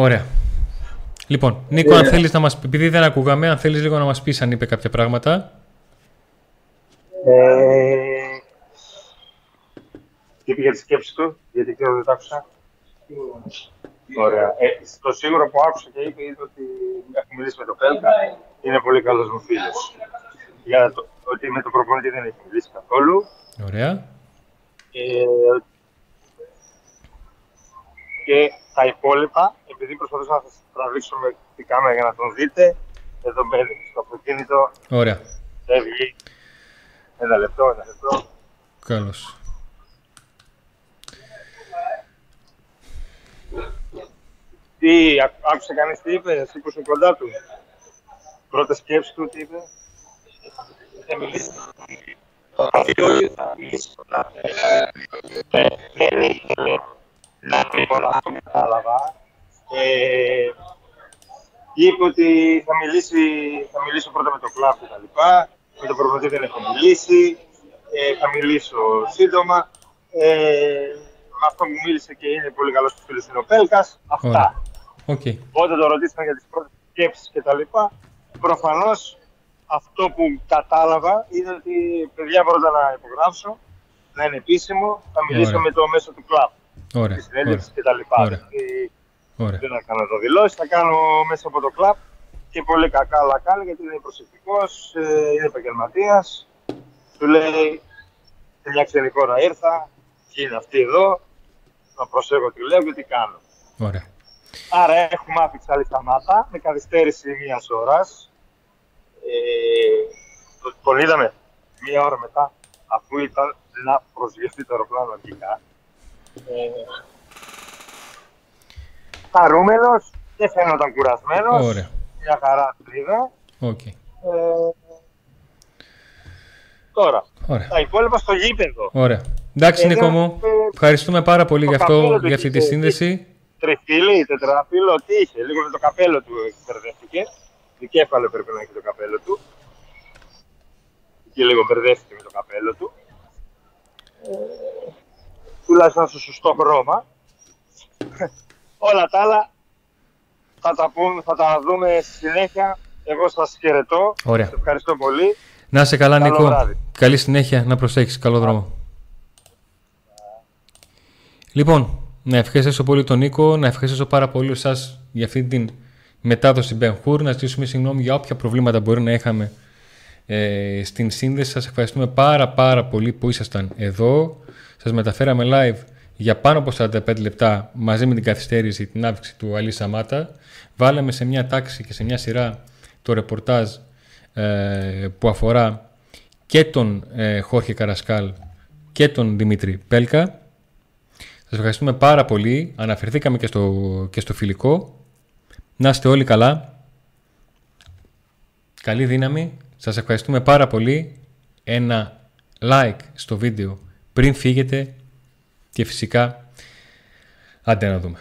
Ora, Λοιπόν, Νίκο, αν θέλεις να μας πει, επειδή δεν ακούγαμε, αν θέλεις λίγο να μας πεις αν είπε κάποια πράγματα. Ε, τι είπε για τη σκέψη του, γιατί και δεν το άκουσα. Ωραία. Ε, το σίγουρο που άκουσα και είπε είναι ότι έχω μιλήσει με τον Πέλκα, είναι πολύ καλός μου φίλος. Για το, ότι με τον προπονητή δεν έχει μιλήσει καθόλου. Ωραία. Ε, και τα υπόλοιπα, επειδή προσπαθούσα να σας τραβήξω με την κάμερα για να τον δείτε, εδώ μπαίνει στο αυτοκίνητο, Ωραία. φεύγει. Ένα λεπτό, ένα λεπτό. Καλώς. Τι, άκου- άκουσε κανείς τι είπε, εσύ που είσαι κοντά του. Πρώτη σκέψη του τι είπε. Θα μιλήσει. Θα μιλήσει πολλά. Ε, Δεν ήθελε να πει πολλά, αυτό κατάλαβα. Ε, είπε ότι θα, μιλήσει, θα μιλήσω πρώτα με το κλαμπ και τα λοιπά. Με τον προπονητή δεν έχω μιλήσει. Ε, θα μιλήσω σύντομα. Ε, με αυτό που μίλησε και είναι πολύ καλός του φίλος είναι ο Πέλκας. Αυτά. Ωραία. Οκ. Όταν το ρωτήσαμε για τις πρώτες σκέψεις και τα λοιπά, προφανώς αυτό που κατάλαβα είναι ότι παιδιά πρώτα να υπογράψω, να είναι επίσημο, θα μιλήσω Ωραία. με το μέσο του κλαμπ, Ωραία. της συνέντευξη Ωραία. και τα λοιπά. Ωραία. Δηλαδή, Ωραία. δεν θα κάνω εδώ δηλώσεις, θα κάνω μέσα από το κλαμπ και πολύ κακά αλλά καλά γιατί είναι προσεκτικός, ε, είναι επαγγελματίας. Του λέει σε μια ξένη χώρα ήρθα, και είναι αυτή εδώ, να προσέχω τι λέω και τι κάνω. Ωραία. Άρα έχουμε Μπουάνα Άλι Σαμάτα με καθυστέρηση μία ώρας. Ε, το- τον είδαμε μία ώρα μετά, αφού ήταν να προσγειωθεί το αεροπλάνο αρχικά. Ε, χαρούμενος, δεν φαίνονταν κουρασμένος. Ωραία. Μια χαρά τον είδα. Οκ. Ε, τώρα, Ωραία. τα υπόλοιπα στο γήπεδο. Ωραία. Εντάξει, Ε, Νίκο δεν- μου. ε, Ευχαριστούμε πάρα πολύ το για, καπέλο αυτό, του για αυτή τη είχε- σύνδεση. Τριφύλι, τετραφύλλο, τι είχε. Λίγο με το καπέλο του μπερδεύτηκε. Δικέφαλο πρέπει να έχει το καπέλο του. Και λίγο μπερδεύτηκε με το καπέλο του. Ε, τουλάχιστον στο σωστό χρώμα. Όλα τα άλλα θα τα, πούμε, θα τα δούμε στη συνέχεια. Εγώ σας χαιρετώ. Ωραία. Σας ευχαριστώ πολύ. Να είσαι καλά, Καλό Νίκο. βράδυ. Καλή συνέχεια. Να προσέχεις. Καλό δρόμο. Λοιπόν, να ευχαριστήσω πολύ τον Νίκο, να ευχαριστήσω πάρα πολύ εσάς για αυτή την μετάδοση Ben Hur, να ζητήσουμε συγγνώμη για όποια προβλήματα μπορεί να είχαμε ε, στην σύνδεση. Σας ευχαριστούμε πάρα πάρα πολύ που ήσασταν εδώ. Σας μεταφέραμε live για πάνω από 45 λεπτά μαζί με την καθυστέρηση, την αύξηση του Αλή Σαμάτα. Βάλαμε σε μια τάξη και σε μια σειρά το ρεπορτάζ ε, που αφορά και τον ε, Χόρχε Καρασκάλ και τον Δημήτρη Πέλκα. Σας ευχαριστούμε πάρα πολύ. Αναφερθήκαμε και στο, και στο φιλικό. Να είστε όλοι καλά. Καλή δύναμη. Σας ευχαριστούμε πάρα πολύ. Ένα like στο βίντεο πριν φύγετε και φυσικά άντε να δούμε.